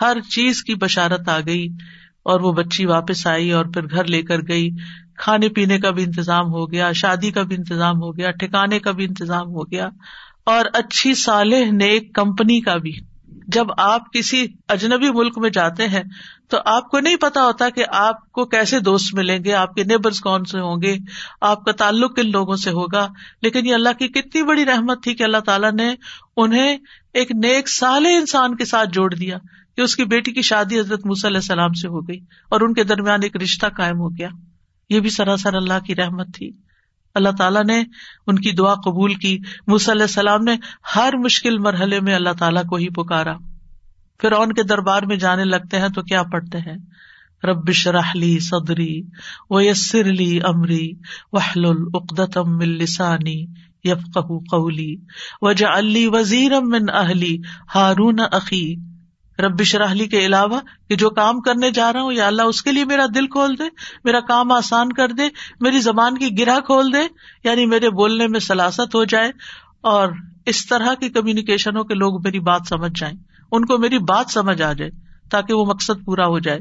ہر چیز کی بشارت آ گئی۔ اور وہ بچی واپس آئی اور پھر گھر لے کر گئی۔ کھانے پینے کا بھی انتظام ہو گیا، شادی کا بھی انتظام ہو گیا، ٹھکانے کا بھی انتظام ہو گیا۔ اور اچھی صالح نیک کمپنی کا بھی۔ جب آپ کسی اجنبی ملک میں جاتے ہیں، تو آپ کو نہیں پتا ہوتا کہ آپ کو کیسے دوست ملیں گے، آپ کے نیبرز کون سے ہوں گے، آپ کا تعلق کن لوگوں سے ہوگا۔ لیکن یہ اللہ کی کتنی بڑی رحمت تھی کہ اللہ تعالیٰ نے انہیں ایک نیک سال انسان کے ساتھ جوڑ دیا کہ اس کی بیٹی کی شادی حضرت علیہ السلام سے ہو گئی اور ان کے درمیان ایک رشتہ قائم ہو گیا۔ یہ بھی سراسر اللہ کی رحمت تھی۔ اللہ تعالیٰ نے ان کی دعا قبول کی۔ علیہ السلام نے ہر مشکل مرحلے میں اللہ تعالیٰ کو ہی پکارا۔ پھر ان کے دربار میں جانے لگتے ہیں تو کیا پڑھتے ہیں؟ ربش رحلی صدری و یسر علی امری وحل العقدم السانی یفق قولی وجا علی وزیر امن اہلی ہارون عقی رب شراہلی کے علاوہ کہ جو کام کرنے جا رہا ہوں، یا اللہ اس کے لیے میرا دل کھول دے، میرا کام آسان کر دے، میری زبان کی گرا کھول دے یعنی میرے بولنے میں سلاست ہو جائے، اور اس طرح کی کمیونیکیشن ہو کہ لوگ میری بات سمجھ جائیں، ان کو میری بات سمجھ آ جائے، تاکہ وہ مقصد پورا ہو جائے،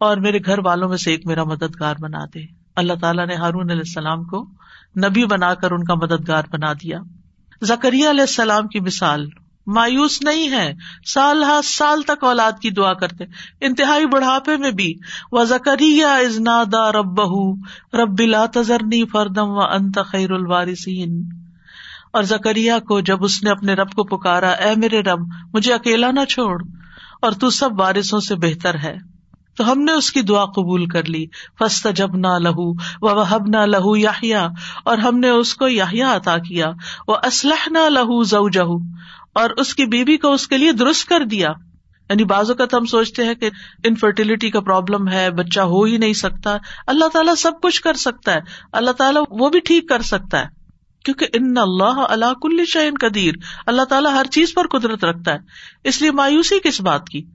اور میرے گھر والوں میں سے ایک میرا مددگار بنا دے۔ اللہ تعالیٰ نے ہارون علیہ السلام کو نبی بنا کر ان کا مددگار بنا دیا۔ زکریہ علیہ السلام کی مثال مایوس نہیں ہے سال ہر سال تک اولاد کی دعا کرتے۔ انتہائی بڑھاپے میں بھی۔ وہ زکری ازنادا رب بہ رب تذرنی فردم و انت خیر الوارثین اور زکریا کو جب اس نے اپنے رب کو پکارا، اے میرے رب، مجھے اکیلا نہ چھوڑ، اور تو سب وارثوں سے بہتر ہے۔ تو ہم نے اس کی دعا قبول کر لی۔ فسط جب نہ لہو و وحب نہ لہو یاہیا اور ہم نے اس کو یاہیا عطا کیا۔ وہ اسلح نہ لہو زو جہو اور اس کی بیوی کو اس کے لیے درست کر دیا۔ یعنی بعض اوقات ہم سوچتے ہیں کہ انفرٹیلٹی کا پرابلم ہے، بچہ ہو ہی نہیں سکتا۔ اللہ تعالیٰ سب کچھ کر سکتا ہے۔ اللہ تعالیٰ وہ بھی ٹھیک کر سکتا ہے۔ کیونکہ ان اللہ اللہ کل شعین قدیر۔ اللہ تعالیٰ ہر چیز پر قدرت رکھتا ہے۔ اس لیے مایوسی کس بات کی؟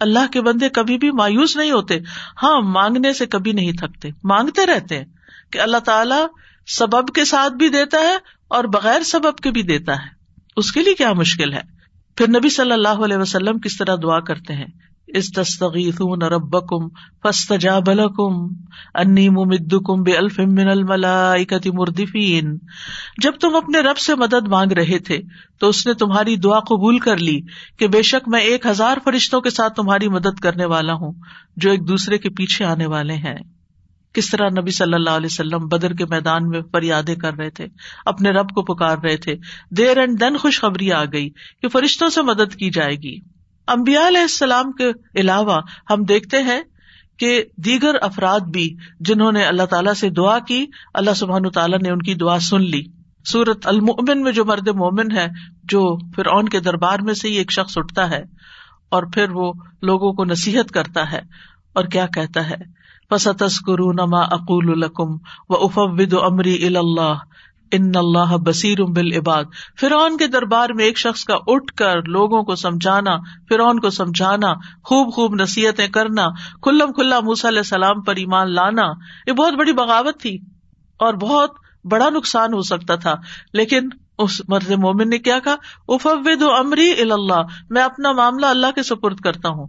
اللہ کے بندے کبھی بھی مایوس نہیں ہوتے۔ ہاں مانگنے سے کبھی نہیں تھکتے۔ مانگتے رہتے ہیں کہ اللہ تعالیٰ سبب کے ساتھ بھی دیتا ہے اور بغیر سبب کے بھی دیتا ہے۔ اس کے لیے کیا مشکل ہے؟ پھر نبی صلی اللہ علیہ وسلم کس طرح دعا کرتے ہیں؟ اس تستغیثون ربکم فاستجاب لکم، انی ممدکم بالف من الملائکۃ مردفین۔ جب تم اپنے رب سے مدد مانگ رہے تھے، تو اس نے تمہاری دعا قبول کر لی کہ بے شک میں ایک ہزار فرشتوں کے ساتھ تمہاری مدد کرنے والا ہوں، جو ایک دوسرے کے پیچھے آنے والے ہیں۔ کس طرح نبی صلی اللہ علیہ وسلم بدر کے میدان میں فریادیں کر رہے تھے، اپنے رب کو پکار رہے تھے۔ دیر اینڈ دن خوشخبری آ گئی کہ فرشتوں سے مدد کی جائے گی۔ امبیا علیہ السلام کے علاوہ ہم دیکھتے ہیں کہ دیگر افراد بھی جنہوں نے اللہ تعالیٰ سے دعا کی، اللہ سبحان تعالیٰ نے ان کی دعا سن لی۔ سورت المن میں جو مرد مومن ہے، جو پھر اون کے دربار میں سے ہی ایک شخص اٹھتا ہے اور پھر وہ لوگوں کو نصیحت کرتا ہے اور کیا کہتا ہے۔ فستس نما اقول القم و افود امری اللہ ان اللہ بصیر بل عباد فرعون کے دربار میں ایک شخص کا اٹھ کر لوگوں کو سمجھانا، فرعون کو سمجھانا، خوب خوب نصیحتیں کرنا، کھلم کھلا موس علیہ السلام پر ایمان لانا، یہ بہت بڑی بغاوت تھی اور بہت بڑا نقصان ہو سکتا تھا۔ لیکن اس مرض مومن نے کیا کہا؟ افوید امری اللہ میں اپنا معاملہ اللہ کے سپرد کرتا ہوں۔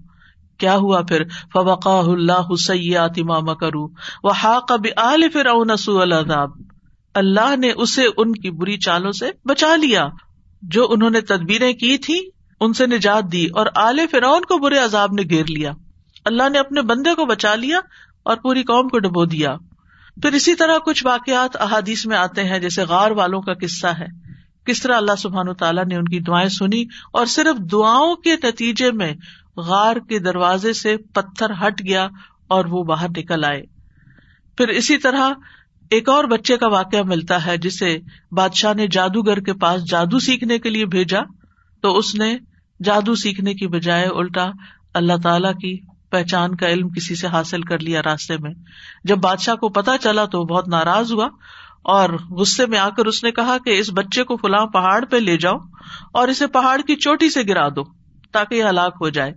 کیا ہوا پھر؟ فوقا اللہ سیات امام کرو وہ حاق اب آل فرعون سوء العذاب۔ اللہ نے اسے ان کی بری چالوں سے بچا لیا۔ جو انہوں نے تدبیریں کی تھی ان سے نجات دی اور آل فرعون کو برے عذاب نے گھیر لیا۔ اللہ نے اپنے بندے کو بچا لیا اور پوری قوم کو ڈبو دیا۔ پھر اسی طرح کچھ واقعات احادیث میں آتے ہیں، جیسے غار والوں کا قصہ ہے۔ کس طرح اللہ سبحان تعالیٰ نے ان کی دعائیں سنی اور صرف دعاؤں کے نتیجے میں غار کے دروازے سے پتھر ہٹ گیا اور وہ باہر نکل آئے۔ پھر اسی طرح ایک اور بچے کا واقعہ ملتا ہے جسے بادشاہ نے جادوگر کے پاس جادو سیکھنے کے لیے بھیجا۔ تو اس نے جادو سیکھنے کی بجائے الٹا اللہ تعالی کی پہچان کا علم کسی سے حاصل کر لیا راستے میں۔ جب بادشاہ کو پتا چلا تو بہت ناراض ہوا اور غصے میں آ کر اس نے کہا کہ اس بچے کو فلاں پہاڑ پہ لے جاؤ اور اسے پہاڑ کی چوٹی سے گرا دو۔ تاکہ یہ ہلاک ہو جائے۔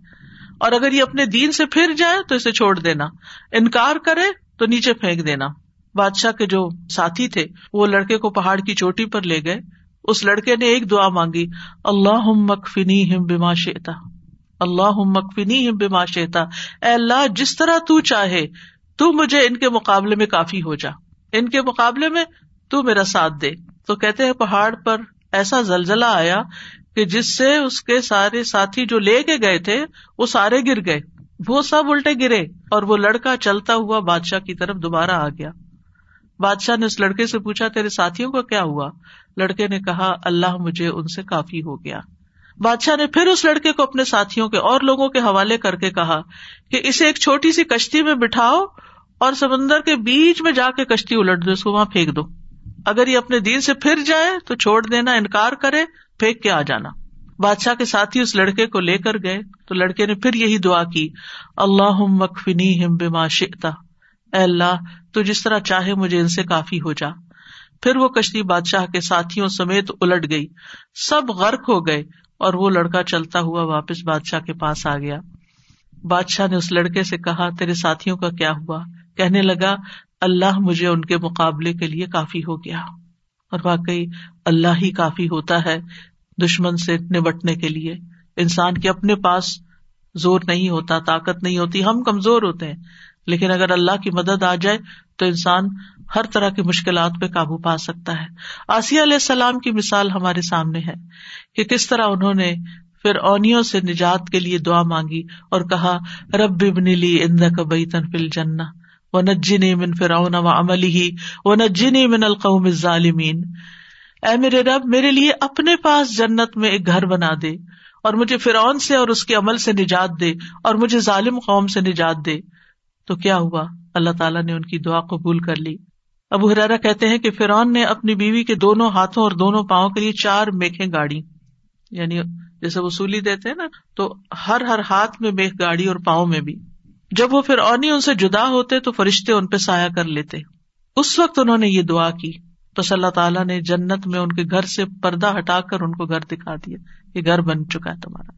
اور اگر یہ اپنے دین سے پھر جائے تو اسے چھوڑ دینا۔ انکار کرے تو نیچے پھینک دینا۔ بادشاہ کے جو ساتھی تھے، وہ لڑکے کو پہاڑ کی چوٹی پر لے گئے۔ اس لڑکے نے ایک دعا مانگی اللہ مکفنی ہم بیما شیتا اللہ مکفنی ہم بیما شیتا اے اللہ، جس طرح تو چاہے، تو مجھے ان کے مقابلے میں کافی ہو جا۔ ان کے مقابلے میں تو میرا ساتھ دے۔ تو کہتے ہیں، پہاڑ پر ایسا زلزلہ آیا کہ جس سے اس کے سارے ساتھی جو لے کے گئے تھے، وہ سارے گر گئے۔ وہ سب الٹے گرے اور وہ لڑکا چلتا ہوا بادشاہ کی طرف دوبارہ آ گیا۔ بادشاہ نے اس لڑکے سے پوچھا، تیرے ساتھیوں کا کیا ہوا؟ لڑکے نے کہا، اللہ مجھے ان سے کافی ہو گیا۔ بادشاہ نے پھر اس لڑکے کو اپنے ساتھیوں کے اور لوگوں کے حوالے کر کے کہا کہ اسے ایک چھوٹی سی کشتی میں بٹھاؤ اور سمندر کے بیچ میں جا کے کشتی الٹ دو، اس کو وہاں پھینک دو۔ اگر یہ اپنے دین سے پھر جائے تو چھوڑ دینا، انکار کرے پھینک کے آ جانا۔ بادشاہ کے ساتھ ہی اس لڑکے کو لے کر گئے تو لڑکے نے پھر یہی دعا کی اللہ مکفنی ہم بما شئتا اے اللہ، تو جس طرح چاہے مجھے ان سے کافی ہو جا۔ پھر وہ کشتی بادشاہ کے ساتھیوں سمیت الٹ گئی۔ سب غرق ہو گئے اور وہ لڑکا چلتا ہوا واپس بادشاہ کے پاس آ گیا۔ بادشاہ نے اس لڑکے سے کہا، تیرے ساتھیوں کا کیا ہوا؟ کہنے لگا، اللہ مجھے ان کے مقابلے کے لیے کافی ہو گیا۔ اور واقعی اللہ ہی کافی ہوتا ہے دشمن سے نبٹنے کے لیے۔ انسان کے اپنے پاس زور نہیں ہوتا، طاقت نہیں ہوتی، ہم کمزور ہوتے ہیں۔ لیکن اگر اللہ کی مدد آ جائے تو انسان ہر طرح کی مشکلات پہ قابو پا سکتا ہے۔ آسیہ علیہ السلام کی مثال ہمارے سامنے ہے کہ کس طرح انہوں نے پھر اونیوں سے نجات کے لیے دعا مانگی اور کہا، رب لی اند کبئی تنفل جنا و نجنی من فراؤن و عملی ہی و نجنی من القوم ظالمین اے میرے رب، میرے لیے اپنے پاس جنت میں ایک گھر بنا دے اور مجھے فرعون سے اور اس کے عمل سے نجات دے اور مجھے ظالم قوم سے نجات دے۔ تو کیا ہوا؟ اللہ تعالیٰ نے ان کی دعا قبول کر لی۔ ابو حرارا کہتے ہیں کہ فرعون نے اپنی بیوی کے دونوں ہاتھوں اور دونوں پاؤں کے لیے چار میکھیں گاڑی۔ یعنی جیسے وصولی دیتے ہیں نا، تو ہر ہر ہاتھ میں میک گاڑی اور پاؤں میں بھی۔ جب وہ فرعونی ان سے جدا ہوتے تو فرشتے ان پہ سایہ کر لیتے۔ اس وقت انہوں نے یہ دعا کی۔ بس اللہ تعالیٰ نے جنت میں ان کے گھر سے پردہ ہٹا کر ان کو گھر دکھا دیا یہ گھر بن چکا ہے تمہارا۔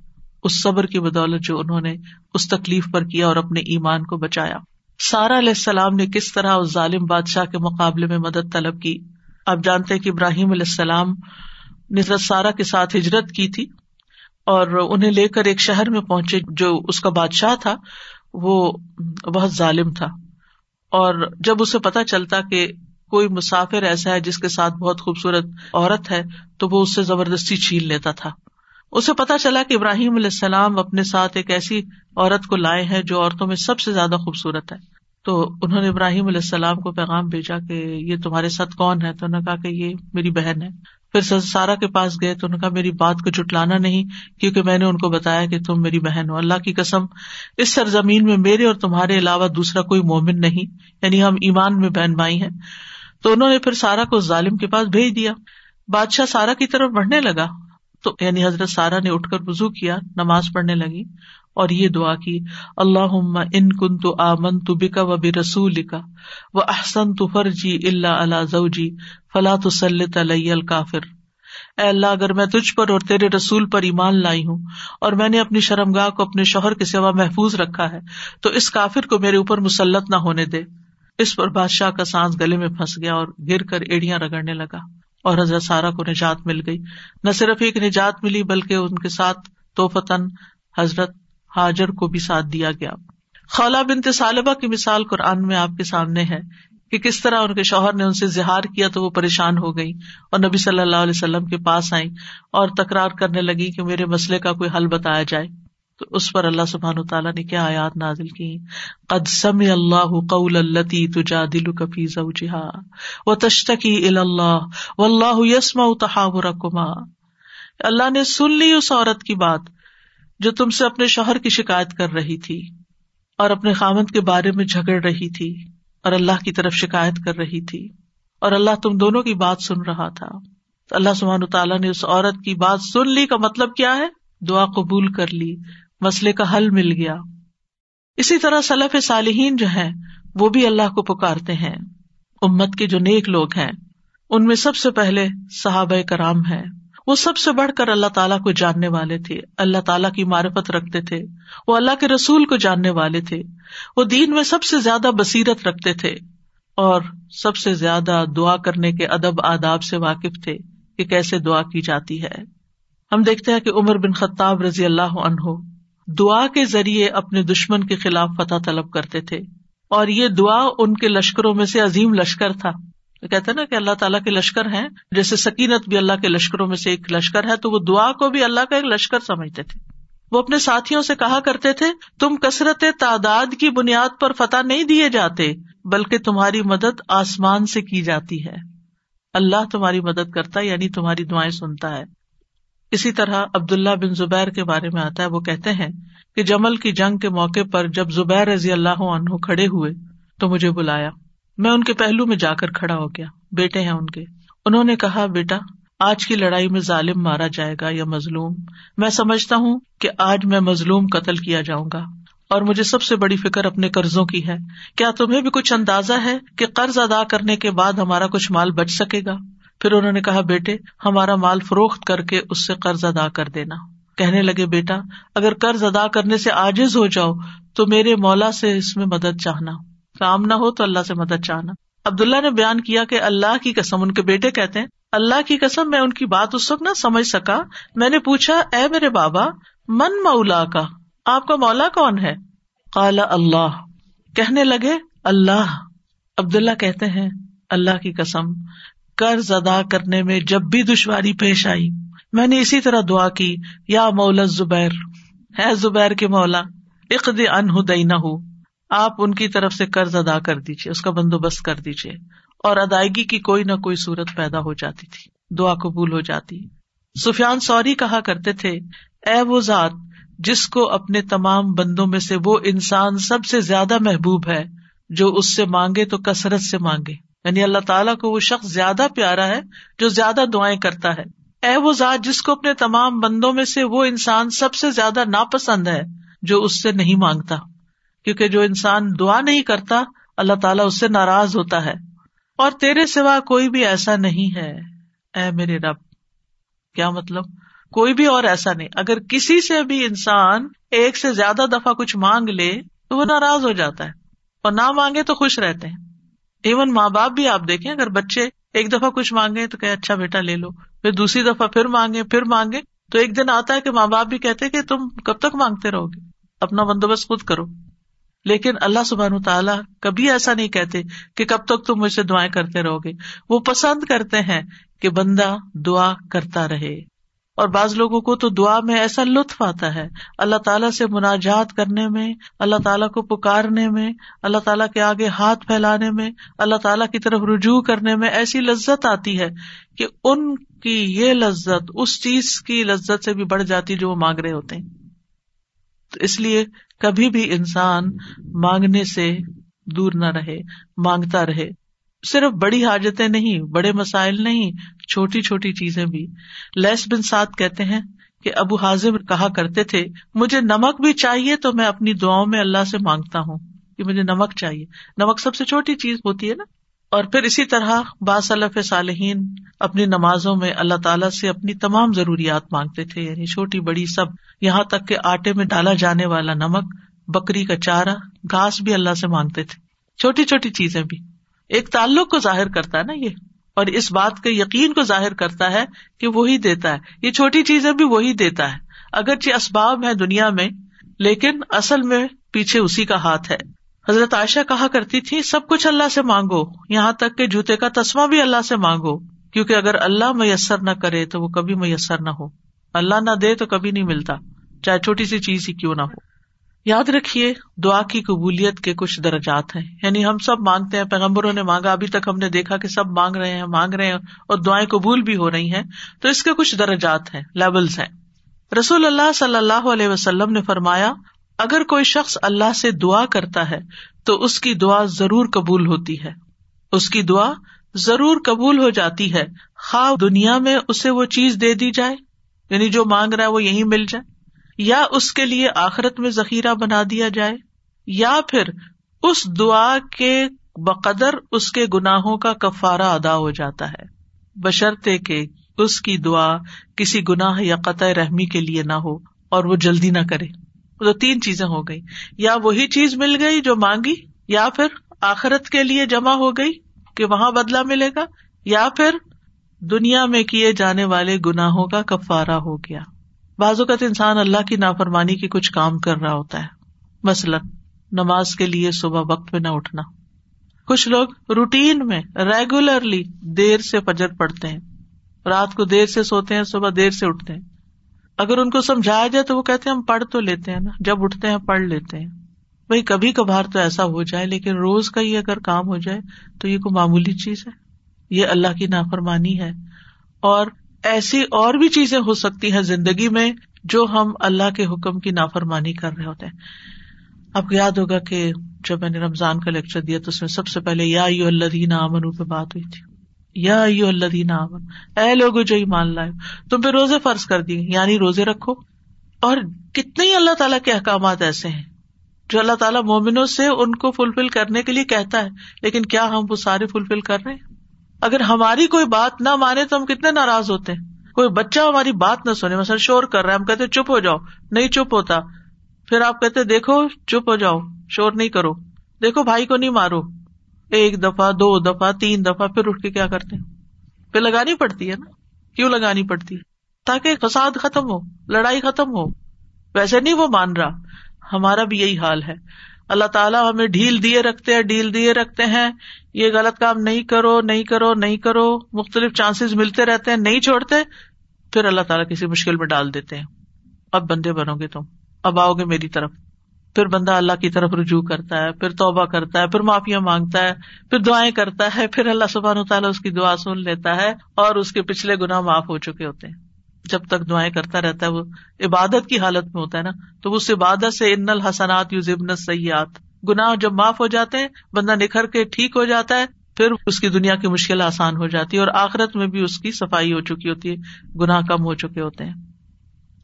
اس صبر کی بدولت جو انہوں نے اس تکلیف پر کیا اور اپنے ایمان کو بچایا۔ سارا علیہ السلام نے کس طرح اس ظالم بادشاہ کے مقابلے میں مدد طلب کی؟ آپ جانتے کہ ابراہیم علیہ السلام نصرت سارا کے ساتھ ہجرت کی تھی اور انہیں لے کر ایک شہر میں پہنچے جو اس کا بادشاہ تھا، وہ بہت ظالم تھا۔ اور جب اسے پتا چلتا کہ کوئی مسافر ایسا ہے جس کے ساتھ بہت خوبصورت عورت ہے تو وہ اس سے زبردستی چھین لیتا تھا۔ اسے پتا چلا کہ ابراہیم علیہ السلام اپنے ساتھ ایک ایسی عورت کو لائے ہیں جو عورتوں میں سب سے زیادہ خوبصورت ہے۔ تو انہوں نے ابراہیم علیہ السلام کو پیغام بھیجا کہ یہ تمہارے ساتھ کون ہے؟ تو انہوں نے کہا کہ یہ میری بہن ہے۔ پھر سارا کے پاس گئے تو انہوں نے کہا میری بات کو جٹلانا نہیں کیونکہ میں نے ان کو بتایا کہ تم میری بہن ہو۔ اللہ کی قسم، اس سرزمین میں میرے اور تمہارے علاوہ دوسرا کوئی مومن نہیں یعنی ہم ایمان میں بہن بھائی ہیں۔ تو انہوں نے پھر سارا کو ظالم کے پاس بھیج دیا۔ بادشاہ سارا کی طرف بڑھنے لگا۔ تو یعنی حضرت سارا نے اٹھ کر وزو کیا، نماز پڑھنے لگی اور یہ دعا کی اللہ ان کن تو آمن تو بکا و بے رسول کا وہ احسن تو فرجی اللہ اللہ زوجی فلاں تو سلط الکافر۔ اے اللہ، اگر میں تجھ پر اور تیرے رسول پر ایمان لائی ہوں اور میں نے اپنی شرمگاہ کو اپنے شوہر کے سوا محفوظ رکھا ہے، تو اس کافر کو میرے اوپر مسلط نہ ہونے دے۔ اس پر بادشاہ کا سانس گلے میں پھنس گیا اور گر کر ایڑیاں رگڑنے لگا اور حضرت سارا کو نجات مل گئی۔ نہ صرف ایک نجات ملی بلکہ ان کے ساتھ توفتن حضرت حاجر کو بھی ساتھ دیا گیا۔ خولا بنت صالبہ کی مثال قرآن میں آپ کے سامنے ہے کہ کس طرح ان کے شوہر نے ان سے زہار کیا تو وہ پریشان ہو گئی اور نبی صلی اللہ علیہ وسلم کے پاس آئی اور تکرار کرنے لگی کہ میرے مسئلے کا کوئی حل بتایا جائے۔ تو اس پر اللہ سبحان تعالیٰ نے کیا آیات نازل کی؟ قد سمع اللہ قول التی تجا دل کفی زوجہا و تشتکی اللہ و اللہ یسما تحاورکما اللہ نے سن لی اس عورت کی بات جو تم سے اپنے شوہر کی شکایت کر رہی تھی اور اپنے خامند کے بارے میں جھگڑ رہی تھی اور اللہ کی طرف شکایت کر رہی تھی اور اللہ تم دونوں کی بات سن رہا تھا۔ تو اللہ سبحان تعالیٰ نے اس عورت کی بات سن لی کا مطلب کیا ہے؟ دعا قبول کر لی۔ مسئلے کا حل مل گیا۔ اسی طرح سلف صالحین جو ہے وہ بھی اللہ کو پکارتے ہیں۔ امت کے جو نیک لوگ ہیں، ان میں سب سے پہلے صحابہ کرام ہے وہ سب سے بڑھ کر اللہ تعالیٰ کو جاننے والے تھے۔ اللہ تعالیٰ کی معرفت رکھتے تھے۔ وہ اللہ کے رسول کو جاننے والے تھے۔ وہ دین میں سب سے زیادہ بصیرت رکھتے تھے۔ اور سب سے زیادہ دعا کرنے کے ادب آداب سے واقف تھے کہ کیسے دعا کی جاتی ہے۔ ہم دیکھتے ہیں کہ عمر بن خطاب رضی اللہ عنہ دعا کے ذریعے اپنے دشمن کے خلاف فتح طلب کرتے تھے اور یہ دعا ان کے لشکروں میں سے عظیم لشکر تھا۔ کہتے نا کہ اللہ تعالیٰ کے لشکر ہیں، جیسے سکینت بھی اللہ کے لشکروں میں سے ایک لشکر ہے، تو وہ دعا کو بھی اللہ کا ایک لشکر سمجھتے تھے۔ وہ اپنے ساتھیوں سے کہا کرتے تھے، تم کثرت تعداد کی بنیاد پر فتح نہیں دیے جاتے، بلکہ تمہاری مدد آسمان سے کی جاتی ہے۔ اللہ تمہاری مدد کرتا یعنی تمہاری دعائیں سنتا ہے۔ اسی طرح عبد اللہ بن زبیر کے بارے میں آتا ہے، وہ کہتے ہیں کہ جمل کی جنگ کے موقع پر جب زبیر رضی اللہ عنہ کھڑے ہوئے تو مجھے بلایا۔ میں ان کے پہلو میں جا کر کھڑا ہو گیا۔ بیٹے ہیں ان کے۔ انہوں نے کہا، بیٹا، آج کی لڑائی میں ظالم مارا جائے گا یا مظلوم؟ میں سمجھتا ہوں کہ آج میں مظلوم قتل کیا جاؤں گا۔ اور مجھے سب سے بڑی فکر اپنے قرضوں کی ہے۔ کیا تمہیں بھی کچھ اندازہ ہے کہ قرض ادا کرنے کے بعد ہمارا کچھ مال بچ سکے گا؟ پھر انہوں نے کہا، بیٹے، ہمارا مال فروخت کر کے اس سے قرض ادا کر دینا۔ کہنے لگے، بیٹا، اگر قرض ادا کرنے سے آجز ہو جاؤ، تو میرے مولا سے اس میں مدد چاہنا۔ کام نہ ہو تو اللہ سے مدد چاہنا۔ عبداللہ نے بیان کیا کہ اللہ کی قسم، ان کے بیٹے کہتے ہیں، اللہ کی قسم، میں ان کی بات اس وقت نہ سمجھ سکا۔ میں نے پوچھا، اے میرے بابا، من مولا کا؟ آپ کا مولا کون ہے؟ کالا اللہ۔ کہنے لگے، اللہ۔ عبداللہ کہتے ہیں، اللہ کی قسم۔ قرض ادا کرنے میں جب بھی دشواری پیش آئی۔ میں نے اسی طرح دعا کی، یا مولا زبیر ہے زبیر کے مولا اقد ان ہو آپ ان کی طرف سے قرض ادا کر دیجیے اس کا بندوبست کر دیجیے اور ادائیگی کی کوئی نہ کوئی صورت پیدا ہو جاتی تھی، دعا قبول ہو جاتی۔ سفیان سوری کہا کرتے تھے، اے وہ ذات، جس کو اپنے تمام بندوں میں سے وہ انسان سب سے زیادہ محبوب ہے، جو اس سے مانگے تو کثرت سے مانگے۔ یعنی اللہ تعالیٰ کو وہ شخص زیادہ پیارا ہے جو زیادہ دعائیں کرتا ہے۔ اے وہ ذات جس کو اپنے تمام بندوں میں سے وہ انسان سب سے زیادہ ناپسند ہے جو اس سے نہیں مانگتا۔ کیونکہ جو انسان دعا نہیں کرتا، اللہ تعالیٰ اس سے ناراض ہوتا ہے۔ اور تیرے سوا کوئی بھی ایسا نہیں ہے۔ اے میرے رب، کیا مطلب؟ کوئی بھی اور ایسا نہیں۔ اگر کسی سے بھی انسان ایک سے زیادہ دفعہ کچھ مانگ لے، تو وہ ناراض ہو جاتا ہے۔ اور نہ مانگے تو خوش رہتے ہیں۔ ایون ماں باپ بھی آپ دیکھیں، اگر بچے ایک دفعہ کچھ مانگے تو کہ اچھا بیٹا لے لو۔ پھر دوسری دفعہ پھر مانگے پھر مانگے تو ایک دن آتا ہے کہ ماں باپ بھی کہتے کہ تم کب تک مانگتے رہو گے؟ اپنا بندوبست خود کرو۔ لیکن اللہ سبحان تعالیٰ کبھی ایسا نہیں کہتے کہ کب تک تم مجھ سے دعائیں کرتے رہو گے۔ وہ پسند کرتے ہیں کہ بندہ دعا کرتا رہے۔ اور بعض لوگوں کو تو دعا میں ایسا لطف آتا ہے۔ اللہ تعالیٰ سے مناجات کرنے میں، اللہ تعالیٰ کو پکارنے میں، اللہ تعالیٰ کے آگے ہاتھ پھیلانے میں، اللہ تعالیٰ کی طرف رجوع کرنے میں ایسی لذت آتی ہے کہ ان کی یہ لذت، اس چیز کی لذت سے بھی بڑھ جاتی جو وہ مانگ رہے ہوتے ہیں۔ تو اس لیے کبھی بھی انسان مانگنے سے دور نہ رہے، مانگتا رہے۔ صرف بڑی حاجتیں نہیں، بڑے مسائل نہیں، چھوٹی چھوٹی چیزیں بھی۔ لیس بن سات کہتے ہیں کہ ابو حاضم کہا کرتے تھے، مجھے نمک بھی چاہیے تو میں اپنی دعاؤں میں اللہ سے مانگتا ہوں کہ مجھے نمک چاہیے۔ نمک سب سے چھوٹی چیز ہوتی ہے نا۔ اور پھر اسی طرح باصلف صالحین اپنی نمازوں میں اللہ تعالیٰ سے اپنی تمام ضروریات مانگتے تھے یعنی چھوٹی بڑی سب۔ یہاں تک کہ آٹے میں ڈالا جانے والا نمک، بکری کا چارہ، گھاس بھی اللہ سے مانگتے تھے۔ چھوٹی چھوٹی چیزیں بھی۔ ایک تعلق کو ظاہر کرتا ہے نا یہ، اور اس بات کے یقین کو ظاہر کرتا ہے کہ وہی دیتا ہے۔ یہ چھوٹی چیزیں بھی وہی دیتا ہے۔ اگرچہ اسباب ہے دنیا میں، لیکن اصل میں پیچھے اسی کا ہاتھ ہے۔ حضرت عائشہ کہا کرتی تھی، سب کچھ اللہ سے مانگو، یہاں تک کہ جوتے کا تسما بھی اللہ سے مانگو، کیونکہ اگر اللہ میسر نہ کرے تو وہ کبھی میسر نہ ہو۔ اللہ نہ دے تو کبھی نہیں ملتا، چاہے چھوٹی سی چیز ہی کیوں نہ ہو۔ یاد رکھیے، دعا کی قبولیت کے کچھ درجات ہیں۔ یعنی ہم سب مانگتے ہیں، پیغمبروں نے مانگا، ابھی تک ہم نے دیکھا کہ سب مانگ رہے ہیں، مانگ رہے ہیں اور دعائیں قبول بھی ہو رہی ہیں۔ تو اس کے کچھ درجات ہیں لیولس ہیں۔ رسول اللہ صلی اللہ علیہ وسلم نے فرمایا، اگر کوئی شخص اللہ سے دعا کرتا ہے، تو اس کی دعا ضرور قبول ہوتی ہے۔ اس کی دعا ضرور قبول ہو جاتی ہے۔ خواہ دنیا میں اسے وہ چیز دے دی جائے یعنی جو مانگ رہا ہے وہ یہی مل جائے۔ یا اس کے لیے آخرت میں ذخیرہ بنا دیا جائے، یا پھر اس دعا کے بقدر اس کے گناہوں کا کفارہ ادا ہو جاتا ہے۔ بشرطے کہ اس کی دعا کسی گناہ یا قطع رحمی کے لیے نہ ہو اور وہ جلدی نہ کرے۔ تو تین چیزیں ہو گئی۔ یا وہی چیز مل گئی جو مانگی، یا پھر آخرت کے لیے جمع ہو گئی کہ وہاں بدلا ملے گا، یا پھر دنیا میں کیے جانے والے گناہوں کا کفارہ ہو گیا۔ بعض اوقات انسان اللہ کی نافرمانی کی کچھ کام کر رہا ہوتا ہے۔ مثلاً نماز کے لیے صبح وقت پہ نہ اٹھنا۔ کچھ لوگ روٹین میں ریگولرلی دیر سے فجر پڑتے ہیں۔ رات کو دیر سے سوتے ہیں، صبح دیر سے اٹھتے ہیں۔ اگر ان کو سمجھایا جائے تو وہ کہتے ہیں ہم پڑھ تو لیتے ہیں نا۔ جب اٹھتے ہیں، پڑھ لیتے ہیں۔ بھائی، کبھی کبھار تو ایسا ہو جائے، لیکن روز کا ہی اگر کام ہو جائے تو یہ کوئی معمولی چیز ہے؟ یہ اللہ کی نافرمانی ہے۔ اور ایسی اور بھی چیزیں ہو سکتی ہیں زندگی میں جو ہم اللہ کے حکم کی نافرمانی کر رہے ہوتے ہیں۔ آپ کو یاد ہوگا کہ جب میں نے رمضان کا لیکچر دیا تو اس میں سب سے پہلے یا یو اللہ امن پہ بات ہوئی تھی۔ یا یو اللہ امن اے لوگ جو ایمان لائے، تم پہ روزے فرض کر دیے یعنی روزے رکھو۔ اور کتنے ہی اللہ تعالیٰ کے احکامات ایسے ہیں جو اللہ تعالیٰ مومنوں سے ان کو فلفل کرنے کے لیے کہتا ہے، لیکن کیا ہم وہ سارے فلفل کر رہے ہیں؟ اگر ہماری کوئی بات نہ مانے تو ہم کتنے ناراض ہوتے ہیں؟ کوئی بچہ ہماری بات نہ سنے، مثلا شور کر رہا ہے، ہم کہتے چپ ہو جاؤ، نہیں چپ ہوتا۔ پھر آپ کہتے دیکھو، چپ ہو جاؤ، شور نہیں کرو۔ دیکھو، بھائی کو نہیں مارو۔ ایک دفعہ، دو دفعہ، تین دفعہ، پھر اٹھ کے کیا کرتے ہیں؟ پھر لگانی پڑتی ہے نا؟ کیوں لگانی پڑتی ہے؟ تاکہ فساد ختم ہو، لڑائی ختم ہو۔ ویسے نہیں وہ مان رہا۔ ہمارا بھی یہی حال ہے۔ اللہ تعالیٰ ہمیں ڈھیل دیے رکھتے ہیں، ڈھیل دیے رکھتے ہیں۔ یہ غلط کام نہیں کرو نہیں کرو نہیں کرو۔ مختلف چانسز ملتے رہتے ہیں، نہیں چھوڑتے۔ پھر اللہ تعالیٰ کسی مشکل میں ڈال دیتے ہیں۔ اب بندے بنو گے تم۔ اب آؤ گے میری طرف۔ پھر بندہ اللہ کی طرف رجوع کرتا ہے، پھر توبہ کرتا ہے، پھر معافیا مانگتا ہے، پھر دعائیں کرتا ہے، پھر اللہ سبحان و تعالیٰ اس کی دعا سن لیتا ہے اور اس کے پچھلے گنا معاف ہو چکے ہوتے ہیں۔ جب تک دعائیں کرتا رہتا ہے، وہ عبادت کی حالت میں ہوتا ہے نا۔ تو اس عبادت سے ان الحسنات یو ضبن سیات گناہ جب معاف ہو جاتے ہیں، بندہ نکھر کے ٹھیک ہو جاتا ہے، پھر اس کی دنیا کی مشکل آسان ہو جاتی ہے اور آخرت میں بھی اس کی صفائی ہو چکی ہوتی ہے، گناہ کم ہو چکے ہوتے ہیں۔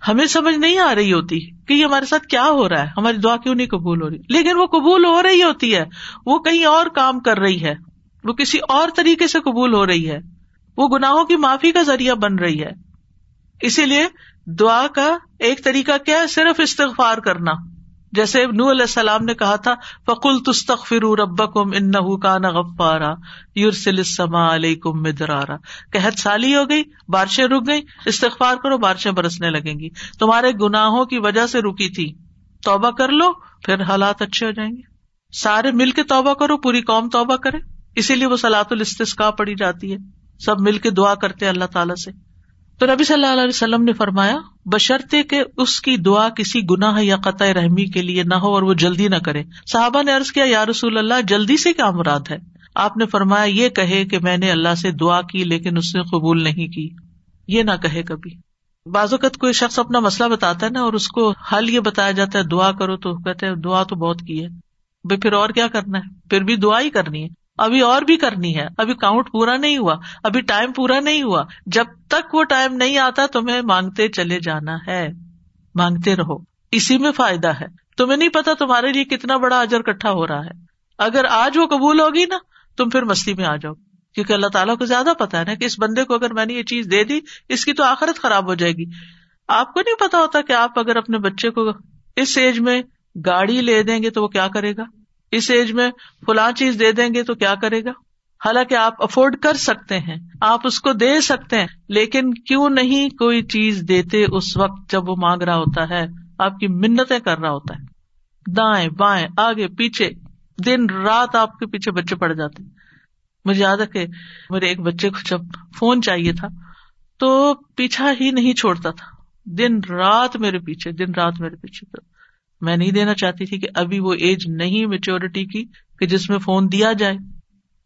ہمیں سمجھ نہیں آ رہی ہوتی کہ یہ ہمارے ساتھ کیا ہو رہا ہے۔ ہماری دعا کیوں نہیں قبول ہو رہی؟ لیکن وہ قبول ہو رہی ہوتی ہے۔ وہ کہیں اور کام کر رہی ہے۔ وہ کسی اور طریقے سے قبول ہو رہی ہے۔ وہ گناہوں کی معافی کا ذریعہ بن رہی ہے۔ اسی لیے دعا کا ایک طریقہ کیا ہے؟ صرف استغفار کرنا۔ جیسے نو علیہ السلام نے کہا تھا فکل تستخر رب کم ان کا نغفارا یورسل علیہ کم مدرارا۔ قحط سالی ہو گئی، بارشیں رک گئی استغفار کرو، بارشیں برسنے لگیں گی۔ تمہارے گناہوں کی وجہ سے رکی تھی۔ توبہ کر لو، پھر حالات اچھے ہو جائیں گے۔ سارے مل کے توبہ کرو، پوری قوم توبہ کرے۔ اسی لیے وہ سلاۃ السطا پڑی جاتی ہے۔ سب مل کے دعا کرتے اللہ تعالیٰ سے۔ تو نبی صلی اللہ علیہ وسلم نے فرمایا، بشرطے کہ اس کی دعا کسی گناہ یا قطع رحمی کے لیے نہ ہو اور وہ جلدی نہ کرے۔ صحابہ نے ارض کیا، یا رسول اللہ، جلدی سے کیا مراد ہے؟ آپ نے فرمایا، یہ کہے کہ میں نے اللہ سے دعا کی لیکن اس نے قبول نہیں کی۔ یہ نہ کہے کبھی۔ بعض اوقات کوئی شخص اپنا مسئلہ بتاتا ہے نا اور اس کو حل یہ بتایا جاتا ہے، دعا کرو تو کہتے ہیں، دعا تو بہت کی ہے۔ بھائی پھر اور کیا کرنا ہے؟ پھر بھی دعا ہی کرنی ہے۔ ابھی اور بھی کرنی ہے۔ ابھی کاؤنٹ پورا نہیں ہوا۔ ابھی ٹائم پورا نہیں ہوا۔ جب تک وہ ٹائم نہیں آتا، تمہیں مانگتے چلے جانا ہے۔ مانگتے رہو۔ اسی میں فائدہ ہے۔ تمہیں نہیں پتا تمہارے لیے کتنا بڑا اجر کٹھا ہو رہا ہے۔ اگر آج وہ قبول ہوگی نا، تم پھر مستی میں آ جاؤ۔ کیونکہ اللہ تعالیٰ کو زیادہ پتا ہے نا کہ اس بندے کو اگر میں نے یہ چیز دے دی، اس کی تو آخرت خراب ہو جائے گی۔ آپ کو نہیں پتا ہوتا کہ آپ اگر اپنے بچے کو اس ایج میں گاڑی لے دیں گے تو وہ کیا کرے گا؟ اس ایج میں فلاں چیز دے دیں گے تو کیا کرے گا؟ حالانکہ آپ افورڈ کر سکتے ہیں، آپ اس کو دے سکتے ہیں، لیکن کیوں نہیں کوئی چیز دیتے اس وقت جب وہ مانگ رہا ہوتا ہے؟ آپ کی منتیں کر رہا ہوتا ہے۔ دائیں، بائیں، آگے، پیچھے، دن، رات آپ کے پیچھے بچے پڑ جاتے۔ مجھے یاد ہے کہ میرے ایک بچے کو جب فون چاہیے تھا تو پیچھا ہی نہیں چھوڑتا تھا۔ دن، رات میرے پیچھے، دن، رات میرے پیچھے۔ میں نہیں دینا چاہتی تھی کہ ابھی وہ ایج نہیں میچیورٹی کی کہ جس میں فون دیا جائے۔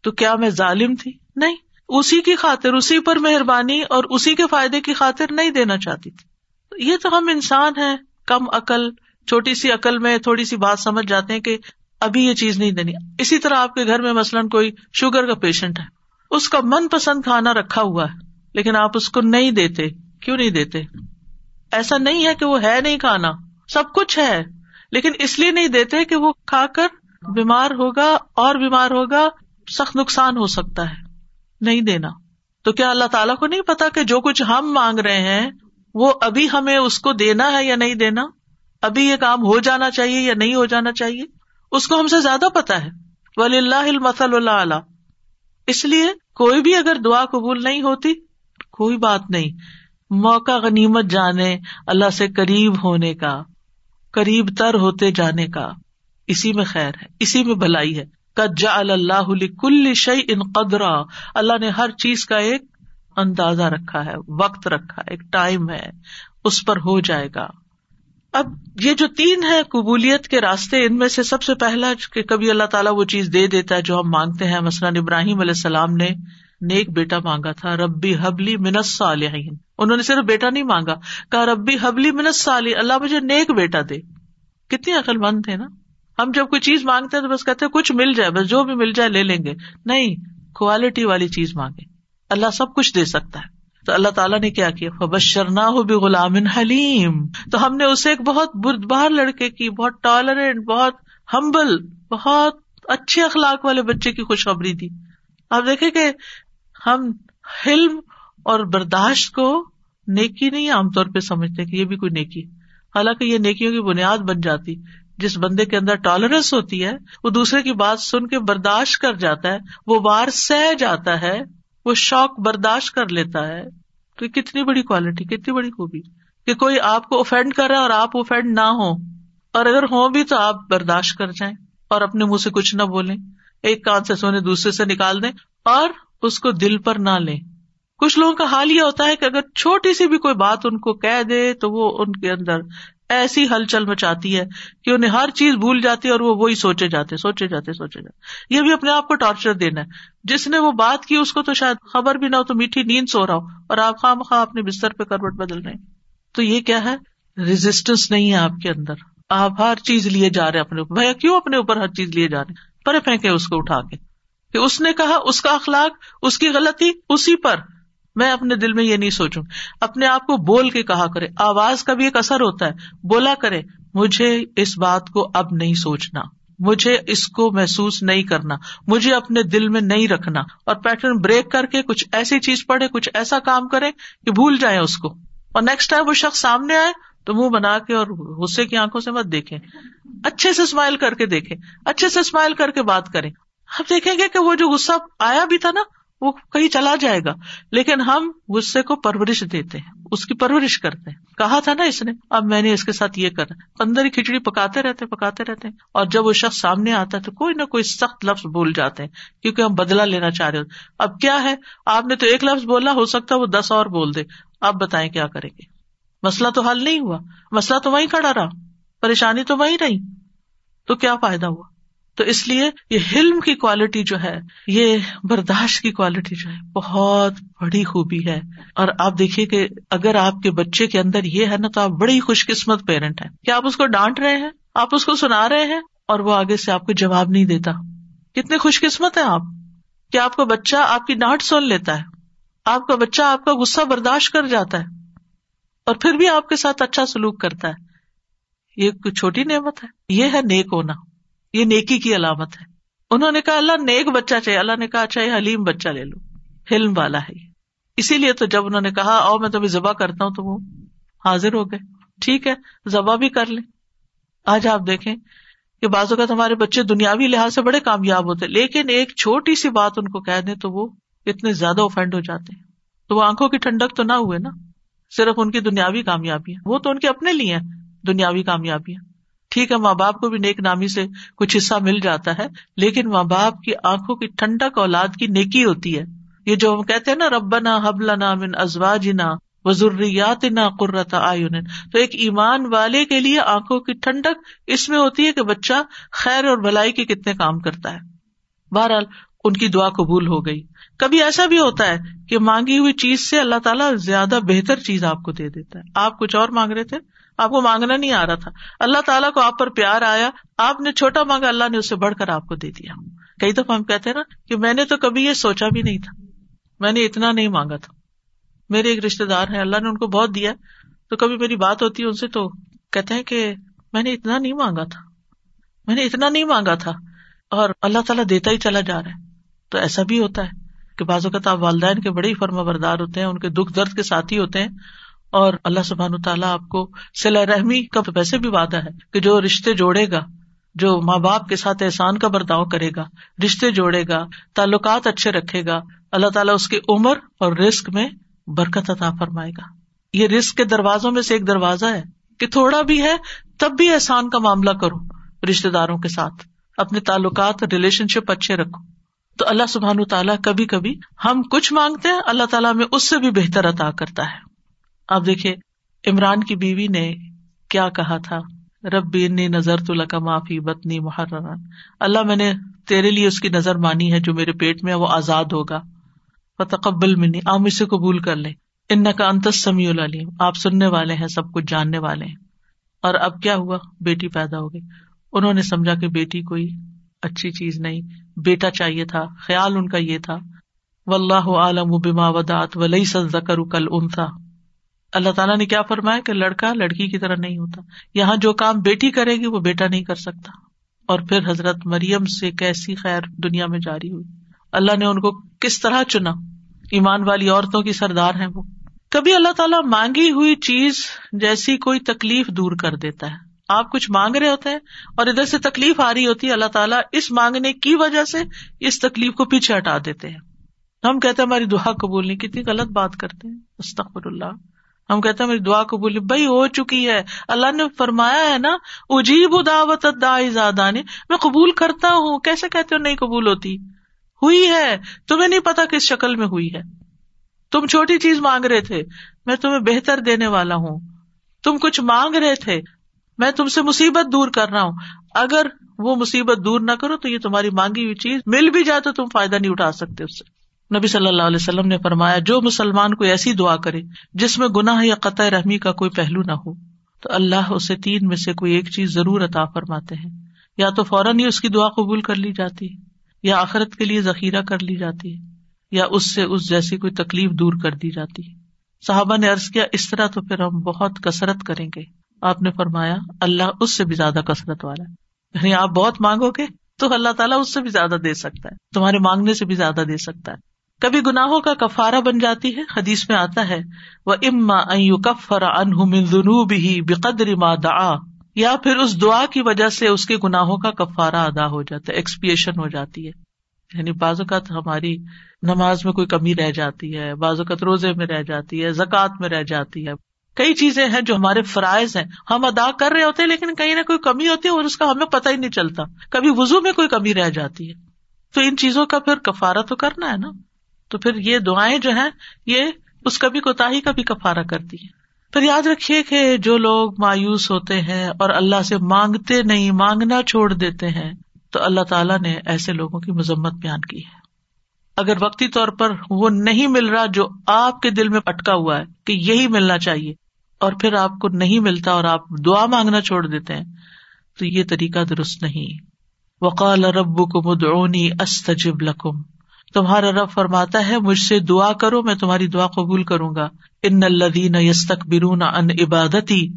تو کیا میں ظالم تھی؟ نہیں۔ اسی کی خاطر، اسی پر مہربانی اور اسی کے فائدے کی خاطر نہیں دینا چاہتی تھی۔ یہ تو ہم انسان ہیں۔ کم عقل، چھوٹی سی عقل میں تھوڑی سی بات سمجھ جاتے ہیں کہ ابھی یہ چیز نہیں دینی۔ اسی طرح آپ کے گھر میں مثلاً کوئی شوگر کا پیشنٹ ہے۔ اس کا من پسند کھانا رکھا ہوا ہے، لیکن آپ اس کو نہیں دیتے۔ کیوں نہیں دیتے؟ ایسا نہیں ہے کہ وہ ہے نہیں کھانا۔ سب کچھ ہے۔ لیکن اس لیے نہیں دیتے کہ وہ کھا کر بیمار ہوگا اور بیمار ہوگا، سخت نقصان ہو سکتا ہے۔ نہیں دینا۔ تو کیا اللہ تعالیٰ کو نہیں پتا کہ جو کچھ ہم مانگ رہے ہیں، وہ ابھی ہمیں اس کو دینا ہے یا نہیں دینا؟ ابھی یہ کام ہو جانا چاہیے یا نہیں ہو جانا چاہیے؟ اس کو ہم سے زیادہ پتا ہے۔ ولی اللہ المسل اللہ علیہ اس لیے کوئی بھی اگر دعا قبول نہیں ہوتی، کوئی بات نہیں۔ موقع غنیمت جانے، اللہ سے قریب ہونے کا۔ قریب تر ہوتے جانے کا۔ اسی میں خیر ہے، اسی میں بھلائی ہے۔ کجا اللہ کل شعی ان قدرا۔ اللہ نے ہر چیز کا ایک اندازہ رکھا ہے، وقت رکھا ایک ٹائم ہے، اس پر ہو جائے گا۔ اب یہ جو تین ہے قبولیت کے راستے، ان میں سے سب سے پہلا، کہ کبھی اللہ تعالیٰ وہ چیز دے دیتا ہے جو ہم مانگتے ہیں۔ مثلاً ابراہیم علیہ السلام نے نیک بیٹا مانگا تھا، ربی حبلی منس صالحین انہوں نے صرف بیٹا نہیں مانگا، کہا، ربی حبلی منس صالح اللہ مجھے نیک بیٹا دے۔ کتنی عقل مند تھے نا۔ ہم جب کوئی چیز مانگتے ہیں تو بس کہتے ہیں، کچھ مل جائے، بس جو بھی مل جائے لے لیں گے۔ نہیں کوالٹی والی چیز مانگے۔ اللہ سب کچھ دے سکتا ہے۔ تو اللہ تعالیٰ نے کیا کیا؟ فبشرنا ہو بھی غلام حلیم تو ہم نے اسے ایک بہت بردبار لڑکے کی، بہت ٹالرنٹ بہت ہمبل بہت اچھے اخلاق والے بچے کی خوشخبری دی۔ آپ دیکھیں کہ ہم حلم اور برداشت کو نیکی نہیں عام طور پہ سمجھتے کہ یہ بھی کوئی نیکی۔ حالانکہ یہ نیکیوں کی بنیاد بن جاتی۔ جس بندے کے اندر ٹالرنس ہوتی ہے، وہ دوسرے کی بات سن کے برداشت کر جاتا ہے، وہ وار سہ جاتا ہے، وہ شوق برداشت کر لیتا ہے۔ تو کتنی بڑی کوالٹی کتنی بڑی خوبی کہ کوئی آپ کو اوفینڈ کر رہا ہے اور آپ اوفینڈ نہ ہو اور اگر ہو بھی تو آپ برداشت کر جائیں اور اپنے منہ سے کچھ نہ بولیں۔ ایک کان سے سونے، دوسرے سے نکال دیں۔ اور اس کو دل پر نہ لیں۔ کچھ لوگوں کا حال یہ ہوتا ہے کہ اگر چھوٹی سی بھی کوئی بات ان کو کہہ دے تو وہ ان کے اندر ایسی ہلچل مچاتی ہے کہ انہیں ہر چیز بھول جاتی ہے اور وہ وہی سوچے جاتے سوچے جاتے سوچے جاتے۔ یہ بھی اپنے آپ کو ٹارچر دینا ہے۔ جس نے وہ بات کی اس کو تو شاید خبر بھی نہ ہو تو میٹھی نیند سو رہا ہو اور آپ خواہ مخواہ اپنے بستر پہ کروٹ بدل رہے تو یہ کیا ہے؟ ریزسٹینس نہیں ہے آپ کے اندر۔ آپ ہر چیز لیے جا رہے ہیں اپنے اوپر۔ بھیا کیوں اپنے اوپر ہر چیز لیے جا رہے ہیں؟ پرے پھینکے اس کو اٹھا کے۔ کہ اس نے کہا، اس کا اخلاق، اس کی غلطی اسی پر۔ میں اپنے دل میں یہ نہیں سوچوں۔ اپنے آپ کو بول کے کہا کرے۔ آواز کا بھی ایک اثر ہوتا ہے۔ بولا کرے، مجھے اس بات کو اب نہیں سوچنا۔ مجھے اس کو محسوس نہیں کرنا۔ مجھے اپنے دل میں نہیں رکھنا۔ اور پیٹرن بریک کر کے کچھ ایسی چیز پڑھے، کچھ ایسا کام کرے کہ بھول جائے اس کو۔ اور نیکسٹ ٹائم وہ شخص سامنے آئے تو منہ بنا کے اور غصے کی آنکھوں سے مت دیکھے اچھے سے اسمائل کر کے دیکھے اچھے سے اسمائل کر کے بات کریں۔ ہم دیکھیں گے کہ وہ جو غصہ آیا بھی تھا نا، وہ کہیں چلا جائے گا۔ لیکن ہم غصے کو پرورش دیتے ہیں، اس کی پرورش کرتے ہیں۔ کہا تھا نا اس نے، اب میں نے اس کے ساتھ یہ کرا اندر ہی کھچڑی پکاتے رہتے پکاتے رہتے ہیں۔ اور جب وہ شخص سامنے آتا ہے تو کوئی نہ کوئی سخت لفظ بول جاتے ہیں، کیونکہ ہم بدلا لینا چاہ رہے ہوتے اب کیا ہے؟ آپ نے تو ایک لفظ بولا، ہو سکتا ہے وہ دس اور بول دے۔ آپ بتائیں کیا کریں گے؟ مسئلہ تو حل نہیں ہوا۔ مسئلہ تو وہیں کھڑا رہا۔ پریشانی تو وہیں رہی۔ تو کیا فائدہ ہوا؟ تو اس لیے یہ حلم کی کوالٹی جو ہے، یہ برداشت کی کوالٹی جو ہے، بہت بڑی خوبی ہے۔ اور آپ دیکھیے کہ اگر آپ کے بچے کے اندر یہ ہے نا تو آپ بڑی خوش قسمت پیرنٹ ہے کیا آپ اس کو ڈانٹ رہے ہیں؟ آپ اس کو سنا رہے ہیں؟ اور وہ آگے سے آپ کو جواب نہیں دیتا۔ کتنے خوش قسمت ہے آپ۔ کیا آپ کا بچہ آپ کی ڈانٹ سن لیتا ہے؟ آپ کا بچہ آپ کا غصہ برداشت کر جاتا ہے۔ اور پھر بھی آپ کے ساتھ اچھا سلوک کرتا ہے۔ یہ کوئی چھوٹی نعمت ہے؟ یہ ہے نیک ہونا۔ یہ نیکی کی علامت ہے۔ انہوں نے کہا، اللہ نیک بچہ چاہیے اللہ نے کہا اچھا یہ حلیم بچہ لے لو۔ حلم والا ہے اسی لیے تو جب انہوں نے کہا او میں تمہیں ذبح کرتا ہوں تو وہ حاضر ہو گئے۔ ٹھیک ہے، ذبح بھی کر لیں۔ آج آپ دیکھیں کہ بعض اوقات ہمارے بچے دنیاوی لحاظ سے بڑے کامیاب ہوتے لیکن ایک چھوٹی سی بات ان کو کہہ دیں تو وہ اتنے زیادہ اوفینڈ ہو جاتے ہیں۔ تو وہ آنکھوں کی ٹھنڈک تو نہ ہوئے نا، صرف ان کی دنیاوی کامیابی وہ تو ان کے اپنے لیے دنیاوی کامیابیاں۔ ٹھیک ہے، ماں باپ کو بھی نیک نامی سے کچھ حصہ مل جاتا ہے، لیکن ماں باپ کی آنکھوں کی ٹھنڈک اولاد کی نیکی ہوتی ہے۔ یہ جو ہم کہتے ہیں نا، ربنا حبلنا من ازواجنا وزریات نہ قرت آئن تو ایک ایمان والے کے لیے آنکھوں کی ٹھنڈک اس میں ہوتی ہے کہ بچہ خیر اور بھلائی کے کتنے کام کرتا ہے۔ بہرحال، ان کی دعا قبول ہو گئی۔ کبھی ایسا بھی ہوتا ہے کہ مانگی ہوئی چیز سے اللہ تعالیٰ زیادہ بہتر چیز آپ کو دے دیتا ہے۔ آپ کچھ اور مانگ رہے تھے؟ آپ کو مانگنا نہیں آ رہا تھا۔ اللہ تعالیٰ کو آپ پر پیار آیا۔ آپ نے چھوٹا مانگا، اللہ نے اسے بڑھ کر آپ کو دے دیا۔ کئی دفعہ ہم کہتے ہیں نا کہ میں نے تو کبھی یہ سوچا بھی نہیں تھا۔ میں نے اتنا نہیں مانگا تھا۔ میرے ایک رشتے دار ہیں، اللہ نے ان کو بہت دیا۔ تو کبھی میری بات ہوتی ہے ان سے تو کہتے ہیں کہ میں نے اتنا نہیں مانگا تھا۔ میں نے اتنا نہیں مانگا تھا۔ اور اللہ تعالیٰ دیتا ہی چلا جا رہا ہے۔ تو ایسا بھی ہوتا ہے کہ بعض اوقات آپ والدین کے بڑے ہی فرما بردار ہوتے ہیں، ان کے دکھ درد کے ساتھی ہوتے ہیں۔ اور اللہ سبحان تعالیٰ آپ کو سلا رحمی کا ویسے بھی وعدہ ہے کہ جو رشتے جوڑے گا، جو ماں باپ کے ساتھ احسان کا برتاؤ کرے گا، رشتے جوڑے گا، تعلقات اچھے رکھے گا، اللہ تعالیٰ اس کی عمر اور رسک میں برکت عطا فرمائے گا۔ یہ رسک کے دروازوں میں سے ایک دروازہ ہے کہ تھوڑا بھی ہے تب بھی احسان کا معاملہ کرو رشتے داروں کے ساتھ۔ اپنے تعلقات، ریلیشن شپ اچھے رکھو۔ تو اللہ سبحان تعالیٰ کبھی کبھی ہم کچھ مانگتے ہیں، اللہ تعالیٰ میں اس سے بھی بہتر عطا کرتا ہے۔ اب دیکھیے، عمران کی بیوی نے کیا کہا تھا؟ رب نظر تو لکا معافی بتنی محران اللہ میں نے تیرے لیے اس کی نظر مانی ہے جو میرے پیٹ میں وہ آزاد ہوگا۔ تقبل منی عام اسے قبول کر لے ان کا انتس سمی العلیم۔ آپ سننے والے ہیں، سب کچھ جاننے والے ہیں۔ اور اب کیا ہوا؟ بیٹی پیدا ہو گئی۔ انہوں نے سمجھا کہ بیٹی کوئی اچھی چیز نہیں۔ بیٹا چاہیے تھا، خیال ان کا یہ تھا۔ و اللہ عالم بما ودات ولی سکر کل ان تھا اللہ تعالیٰ نے کیا فرمایا کہ لڑکا لڑکی کی طرح نہیں ہوتا۔ یہاں جو کام بیٹی کرے گی وہ بیٹا نہیں کر سکتا۔ اور پھر حضرت مریم سے کیسی خیر دنیا میں جاری ہوئی۔ اللہ نے ان کو کس طرح چنا؟ ایمان والی عورتوں کی سردار ہے وہ۔ کبھی اللہ تعالیٰ مانگی ہوئی چیز جیسی کوئی تکلیف دور کر دیتا ہے۔ آپ کچھ مانگ رہے ہوتے ہیں اور ادھر سے تکلیف آ رہی ہوتی ہے، اللہ تعالیٰ اس مانگنے کی وجہ سے اس تکلیف کو پیچھے ہٹا دیتے ہیں۔ ہم کہتے ہیں ہماری دعا قبول نہیں، کتنی غلط بات کرتے ہیں۔ استخر اللہ۔ ہم کہتے ہیں میری دعا قبول بھائی ہو چکی ہے۔ اللہ نے فرمایا ہے نا، اجیب دعوت نے میں قبول کرتا ہوں۔ کیسے کہتے ہو نہیں قبول ہوتی؟ ہوئی ہے۔ تمہیں نہیں پتا کس شکل میں ہوئی ہے۔ تم چھوٹی چیز مانگ رہے تھے۔ میں تمہیں بہتر دینے والا ہوں۔ تم کچھ مانگ رہے تھے۔ میں تم سے مصیبت دور کر رہا ہوں۔ اگر وہ مصیبت دور نہ کرو تو یہ تمہاری مانگی ہوئی چیز مل بھی جائے تو تم فائدہ نہیں اٹھا سکتے اس سے۔ نبی صلی اللہ علیہ وسلم نے فرمایا، جو مسلمان کو ایسی دعا کرے جس میں گناہ یا قطع رحمی کا کوئی پہلو نہ ہو، تو اللہ اسے تین میں سے کوئی ایک چیز ضرور عطا فرماتے ہیں۔ یا تو فوراً ہی اس کی دعا قبول کر لی جاتی ہے یا آخرت کے لیے ذخیرہ کر لی جاتی ہے یا اس سے اس جیسی کوئی تکلیف دور کر دی جاتی۔ ہے صحابہ نے ارض کیا، اس طرح تو پھر ہم بہت کسرت کریں گے۔ آپ نے فرمایا، اللہ اس سے بھی زیادہ کثرت والا یعنی آپ بہت مانگو گے تو اللہ تعالیٰ اس سے بھی زیادہ دے سکتا ہے، تمہارے مانگنے سے بھی زیادہ دے سکتا ہے۔ کبھی گناہوں کا کفارہ بن جاتی ہے؟ حدیث میں آتا ہے وہ اما کفر ہی بقدر ما دعا۔ یا پھر اس دعا کی وجہ سے اس کے گناہوں کا کفارہ ادا ہو جاتا ہے ایکسپیشن ہو جاتی ہے۔ یعنی بعض اوقات ہماری نماز میں کوئی کمی رہ جاتی ہے، بعض اوقات روزے میں رہ جاتی ہے، زکوٰۃ میں رہ جاتی ہے۔ کئی چیزیں ہیں جو ہمارے فرائض ہیں، ہم ادا کر رہے ہوتے ہیں لیکن کہیں نہ کوئی کمی ہوتی ہے اور اس کا ہمیں پتہ ہی نہیں چلتا۔ کبھی وزو میں کوئی کمی رہ جاتی ہے۔ تو ان چیزوں کا پھر کفارا تو کرنا ہے نا۔ تو پھر یہ دعائیں جو ہیں، یہ اس کبھی کوتا کا بھی کفارا کرتی ہے پھر یاد رکھیے کہ جو لوگ مایوس ہوتے ہیں اور اللہ سے مانگتے نہیں، مانگنا چھوڑ دیتے ہیں، تو اللہ تعالیٰ نے ایسے لوگوں کی مذمت بیان کی ہے۔ اگر وقتی طور پر وہ نہیں مل رہا جو آپ کے دل میں اٹکا ہوا ہے کہ یہی ملنا چاہیے اور پھر آپ کو نہیں ملتا اور آپ دعا مانگنا چھوڑ دیتے ہیں، تو یہ طریقہ درست نہیں۔ وقال رب کو مدعونی استجب لکم تمہارا رب فرماتا ہے، مجھ سے دعا کرو، میں تمہاری دعا قبول کروں گا۔ ان الدین یستک برون ان عبادتی،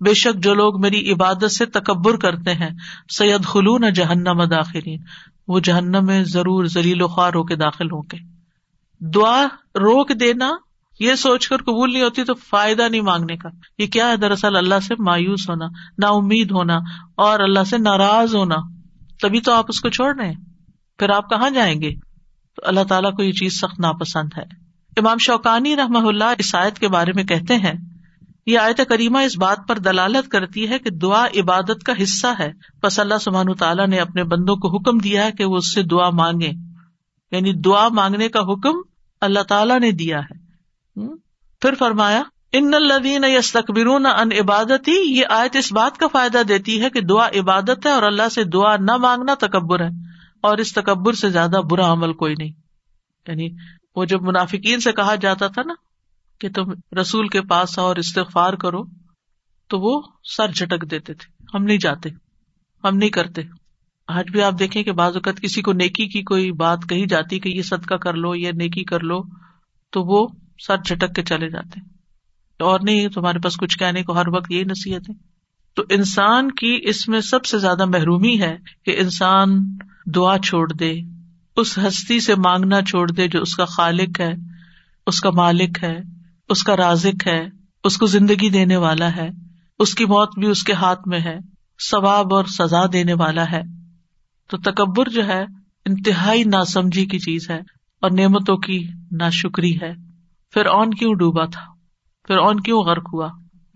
بے شک جو لوگ میری عبادت سے تکبر کرتے ہیں سید خلون جہنم داخلین۔ وہ جہنم میں ضرور ذلیل و خوار ہو کے داخل ہوں گے۔ دعا روک دینا، یہ سوچ کر قبول نہیں ہوتی تو فائدہ نہیں مانگنے کا۔ یہ کیا ہے؟ دراصل اللہ سے مایوس ہونا، نا امید ہونا، اور اللہ سے ناراض ہونا۔ تبھی تو آپ اس کو چھوڑ رہے ہیں۔ پھر آپ کہاں جائیں گے؟ تو اللہ تعالیٰ کو یہ چیز سخت ناپسند ہے۔ امام شوقانی رحم اللہ اس آیت کے بارے میں کہتے ہیں، یہ آیت کریمہ اس بات پر دلالت کرتی ہے کہ دعا عبادت کا حصہ ہے۔ بس اللہ سبحان تعالیٰ نے اپنے بندوں کو حکم دیا ہے کہ وہ اس سے دعا مانگے یعنی دعا مانگنے کا حکم اللہ تعالیٰ نے دیا ہے۔ پھر فرمایا، ان الدین یس تقبرون ان عبادت ہی یہ آیت اس بات کا فائدہ دیتی ہے کہ دعا عبادت ہے اور اللہ سے دعا نہ مانگنا تکبر ہے۔ اور اس تکبر سے زیادہ برا عمل کوئی نہیں۔ یعنی وہ جب منافقین سے کہا جاتا تھا نا کہ تم رسول کے پاس اور استغفار کرو، تو وہ سر جھٹک دیتے تھے۔ ہم نہیں جاتے، ہم نہیں کرتے۔ آج بھی آپ دیکھیں کہ بعض اوقات کسی کو نیکی کی کوئی بات کہی جاتی کہ یہ صدقہ کر لو یا نیکی کر لو، تو وہ سر جھٹک کے چلے جاتے۔ اور نہیں، تمہارے پاس کچھ کہنے کو ہر وقت یہی نصیحت ہے۔ تو انسان کی اس میں سب سے زیادہ محرومی ہے کہ انسان دعا چھوڑ دے، اس ہستی سے مانگنا چھوڑ دے جو اس کا خالق ہے، اس کا مالک ہے، اس کا رازق ہے، اس کو زندگی دینے والا ہے، اس کی موت بھی اس کے ہاتھ میں ہے، ثواب اور سزا دینے والا ہے۔ تو تکبر جو ہے انتہائی ناسمجھی کی چیز ہے اور نعمتوں کی نا شکری ہے۔ پھر اون کیوں ڈوبا تھا؟ پھر اون کیوں غرق ہوا؟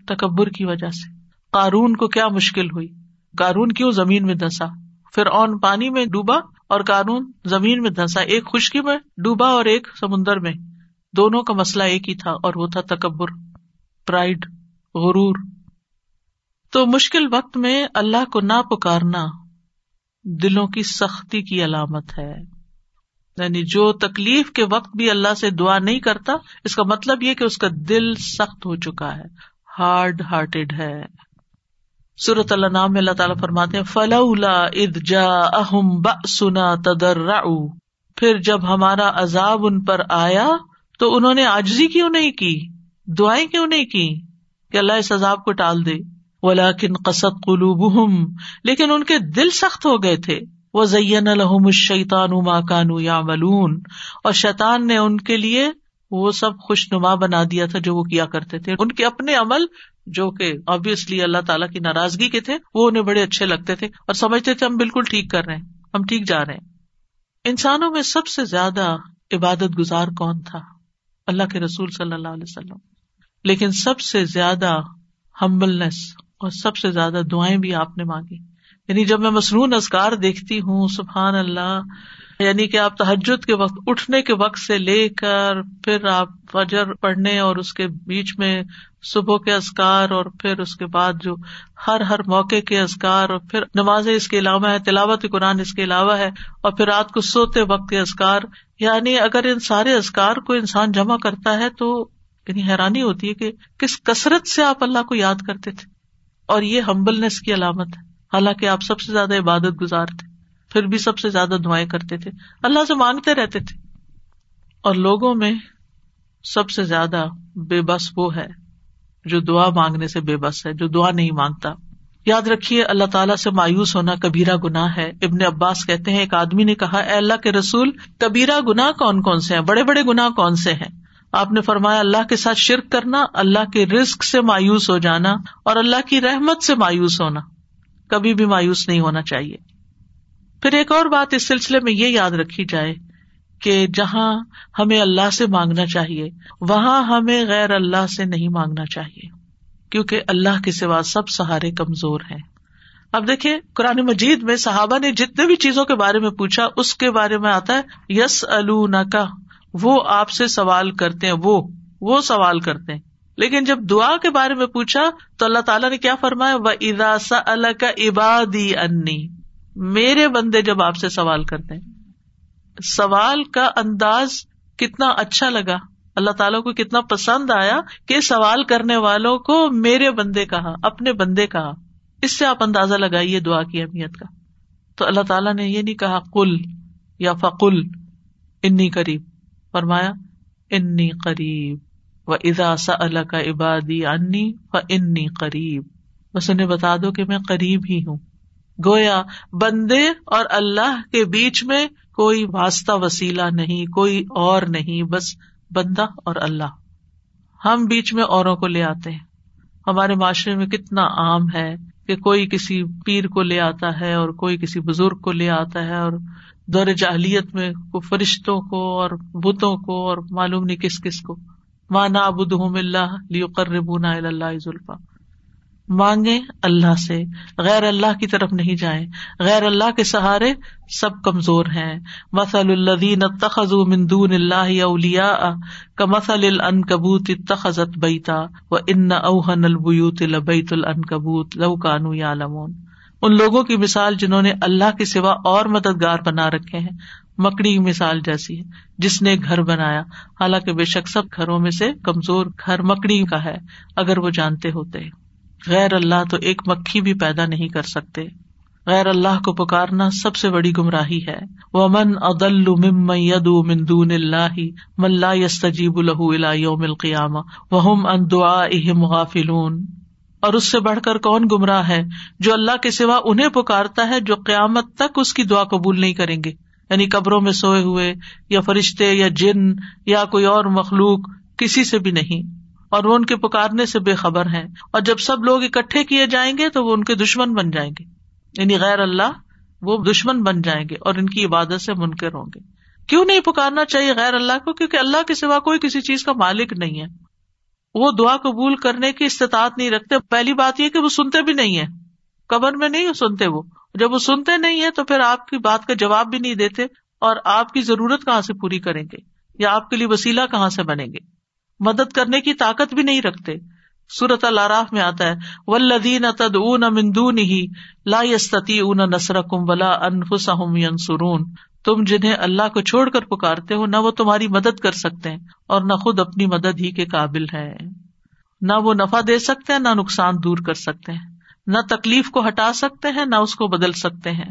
تکبر کی وجہ سے۔ قارون کو کیا مشکل ہوئی؟ قارون کیوں زمین میں دسا پھر اون پانی میں ڈوبا اور قانون زمین میں دھنسا، ایک خشکی میں ڈوبا اور ایک سمندر میں۔ دونوں کا مسئلہ ایک ہی تھا اور وہ تھا تکبر پرائڈ غرور۔ تو مشکل وقت میں اللہ کو نہ پکارنا دلوں کی سختی کی علامت ہے۔ یعنی جو تکلیف کے وقت بھی اللہ سے دعا نہیں کرتا، اس کا مطلب یہ کہ اس کا دل سخت ہو چکا ہے۔ ہارڈ ہارٹیڈ ہے۔ صورت اللہ نام میں اللہ تعالیٰ فرماتے فلولا اد جا اہم سنا تدر پھر جب ہمارا عذاب ان پر آیا، تو انہوں نے آجزی کیوں نہیں کی؟ دعائیں کیوں نہیں کی؟ کہ اللہ اس عذاب کو ٹال دے۔ ولاکن قسط قلوب لیکن ان کے دل سخت ہو گئے تھے۔ وہ زین الحم شیتان ما کانو یا ملون اور شیطان نے ان کے لیے وہ سب خوش نما بنا دیا تھا جو وہ کیا کرتے تھے۔ ان کے اپنے عمل جو کہ آبیسلی اللہ تعالیٰ کی ناراضگی کے تھے، وہ انہیں بڑے اچھے لگتے تھے اور سمجھتے تھے ہم بالکل ٹھیک کر رہے ہیں، ہم ٹھیک جا رہے ہیں۔ انسانوں میں سب سے زیادہ عبادت گزار کون تھا؟ اللہ کے رسول صلی اللہ علیہ وسلم۔ لیکن سب سے زیادہ ہمبلنس اور سب سے زیادہ دعائیں بھی آپ نے مانگی۔ یعنی جب میں مصنون ازکار دیکھتی ہوں، سبحان اللہ یعنی کہ آپ تحجد کے وقت، اٹھنے کے وقت سے لے کر پھر آپ فجر پڑھنے اور اس کے بیچ میں صبح کے ازکار اور پھر اس کے بعد جو ہر ہر موقع کے ازکار اور پھر نماز اس کے علاوہ ہے، تلاوت قرآن اس کے علاوہ ہے اور پھر رات کو سوتے وقت کے ازکار یعنی اگر ان سارے ازکار کو انسان جمع کرتا ہے تو یعنی حیرانی ہوتی ہے کہ کس کثرت سے آپ اللہ کو یاد کرتے تھے اور یہ ہمبلنس کی علامت ہے۔ حالانکہ آپ سب سے زیادہ عبادت گزار تھے، پھر بھی سب سے زیادہ دعائیں کرتے تھے۔ اللہ سے مانگتے رہتے تھے۔ اور لوگوں میں سب سے زیادہ بے بس وہ ہے جو دعا مانگنے سے بے بس ہے، جو دعا نہیں مانگتا۔ یاد رکھیے، اللہ تعالیٰ سے مایوس ہونا کبیرا گناہ ہے۔ ابن عباس کہتے ہیں، ایک آدمی نے کہا، اے اللہ کے رسول کبیرا گناہ کون کون سے ہیں؟ بڑے بڑے گناہ کون سے ہیں؟ آپ نے فرمایا، اللہ کے ساتھ شرک کرنا، اللہ کے رسک سے مایوس ہو جانا اور اللہ کی رحمت سے مایوس ہونا۔ کبھی بھی مایوس نہیں ہونا چاہیے۔ پھر ایک اور بات اس سلسلے میں یہ یاد رکھی جائے کہ جہاں ہمیں اللہ سے مانگنا چاہیے، وہاں ہمیں غیر اللہ سے نہیں مانگنا چاہیے، کیونکہ اللہ کے سوا سب سہارے کمزور ہیں۔ اب دیکھیے قرآن مجید میں صحابہ نے جتنے بھی چیزوں کے بارے میں پوچھا، اس کے بارے میں آتا ہے یس کا وہ آپ سے سوال کرتے ہیں، وہ وہ سوال کرتے ہیں۔ لیکن جب دعا کے بارے میں پوچھا تو اللہ تعالیٰ نے کیا فرمایا؟ وہ ادا سا اللہ کا عبادی انی میرے بندے جب آپ سے سوال کرتے ہیں، سوال کا انداز کتنا اچھا لگا؟ اللہ تعالیٰ کو کتنا پسند آیا کہ سوال کرنے والوں کو میرے بندے کہا، اپنے بندے کہا۔ اس سے آپ اندازہ لگائیے دعا کی اہمیت کا۔ تو اللہ تعالیٰ نے یہ نہیں کہا کل یا فقل انی قریب فرمایا انی قریب و ادا سا اللہ کا عبادی انی و انی قریب بس انہیں بتا دو کہ میں قریب ہی ہوں۔ گویا بندے اور اللہ کے بیچ میں کوئی واسطہ وسیلہ نہیں، کوئی اور نہیں، بس بندہ اور اللہ۔ ہم بیچ میں اوروں کو لے آتے ہیں۔ ہمارے معاشرے میں کتنا عام ہے کہ کوئی کسی پیر کو لے آتا ہے اور کوئی کسی بزرگ کو لے آتا ہے اور دور جاہلیت میں فرشتوں کو اور بتوں کو اور معلوم نہیں کس کس کو۔ مانا ابود اللہ لیو قربونا اللہ ذلفا مانگے اللہ سے۔ غیر اللہ کی طرف نہیں جائیں۔ غیر اللہ کے سہارے سب کمزور ہیں۔ مسل الدین تخذ مندون اللہ اولیا کا مسل الن کبوت تخذت بیتا۔ و ان اوہن البیوت البیت الن کبوت لو کانو یا ان لوگوں کی مثال جنہوں نے اللہ کے سوا اور مددگار بنا رکھے ہیں۔ مکڑی کی مثال جیسی ہے، جس نے گھر بنایا۔ حالانکہ بے شک سب گھروں میں سے کمزور گھر مکڑی کا ہے، اگر وہ جانتے ہوتے۔ غیر اللہ تو ایک مکھی بھی پیدا نہیں کر سکتے۔ غیر اللہ کو پکارنا سب سے بڑی گمراہی ہے۔ وہ من ادل مندون اللہ ملا یستجیب الہ یوم القیامہ وہ ان دعا اہم غافلون۔ اور اس سے بڑھ کر کون گمراہ ہے؟ جو اللہ کے سوا انہیں پکارتا ہے جو قیامت تک اس کی دعا قبول نہیں کریں گے۔ یعنی قبروں میں سوئے ہوئے، یا فرشتے، یا جن، یا کوئی اور مخلوق، کسی سے بھی نہیں۔ اور وہ ان کے پکارنے سے بے خبر ہیں۔ اور جب سب لوگ اکٹھے کیے جائیں گے، تو وہ ان کے دشمن بن جائیں گے۔ یعنی غیر اللہ، وہ دشمن بن جائیں گے اور ان کی عبادت سے منکر ہوں گے۔ کیوں نہیں پکارنا چاہیے غیر اللہ کو؟ کیونکہ اللہ کے سوا کوئی کسی چیز کا مالک نہیں ہے۔ وہ دعا قبول کرنے کی استطاعت نہیں رکھتے۔ پہلی بات یہ کہ وہ سنتے بھی نہیں ہے قبر میں نہیں سنتے وہ۔ جب وہ سنتے نہیں ہے تو پھر آپ کی بات کا جواب بھی نہیں دیتے اور آپ کی ضرورت کہاں سے پوری کریں گے؟ یا آپ کے لیے وسیلہ کہاں سے بنیں گے؟ مدد کرنے کی طاقت بھی نہیں رکھتے۔ سورت العراف میں آتا ہے ولدین تد اون مندون لا یستی اون نسر کم ولا انفسم سرون تم جنہیں اللہ کو چھوڑ کر پکارتے ہو، نہ وہ تمہاری مدد کر سکتے ہیں اور نہ خود اپنی مدد ہی کے قابل ہے نہ وہ نفع دے سکتے ہیں، نہ نقصان دور کر سکتے ہیں۔ نہ تکلیف کو ہٹا سکتے ہیں، نہ اس کو بدل سکتے ہیں۔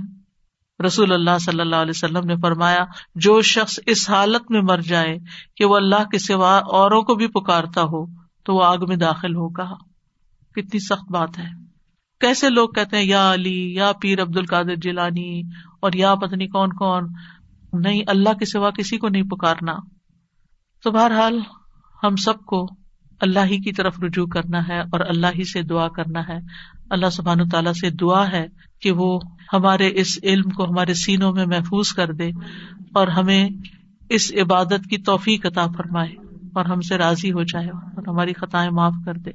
رسول اللہ صلی اللہ علیہ وسلم نے فرمایا، جو شخص اس حالت میں مر جائے کہ وہ اللہ کے سوا اوروں کو بھی پکارتا ہو، تو وہ آگ میں داخل ہوگا۔ کتنی سخت بات ہے۔ کیسے لوگ کہتے ہیں، یا علی، یا پیر عبد القادر جیلانی، اور یا پتنی کون کون۔ نہیں، اللہ کے سوا کسی کو نہیں پکارنا۔ تو بہرحال، ہم سب کو اللہ ہی کی طرف رجوع کرنا ہے اور اللہ ہی سے دعا کرنا ہے۔ اللہ سبحان تعالیٰ سے دعا ہے کہ وہ ہمارے اس علم کو ہمارے سینوں میں محفوظ کر دے اور ہمیں اس عبادت کی توفیق عطا فرمائے اور ہم سے راضی ہو جائے اور ہماری خطائیں معاف کر دے۔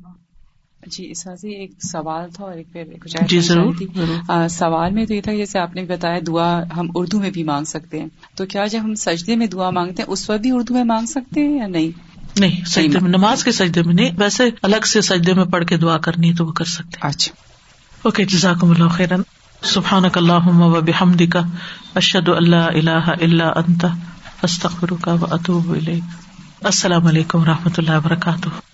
جی اساسی ایک سوال تھا اور ایک جی ضرور سوال میں تو یہ تھا جیسے آپ نے بتایا دعا ہم اردو میں بھی مانگ سکتے ہیں۔ تو کیا جب ہم سجدے میں دعا مانگتے ہیں اس وقت بھی اردو میں مانگ سکتے ہیں یا نہیں؟ نہیں سجدے میں نماز کے سجدے میں نہیں ویسے الگ سے سجدے میں پڑھ کے دعا کرنی تو وہ کر سکتے اچھا۔ اوکے جزاکم اللہ خیرن۔ سبحان اللہ و بحمد کا اشد اللہ اللہ اللہ انت استخر کا و اطوب السلام علیکم و رحمۃ اللہ وبرکاتہ۔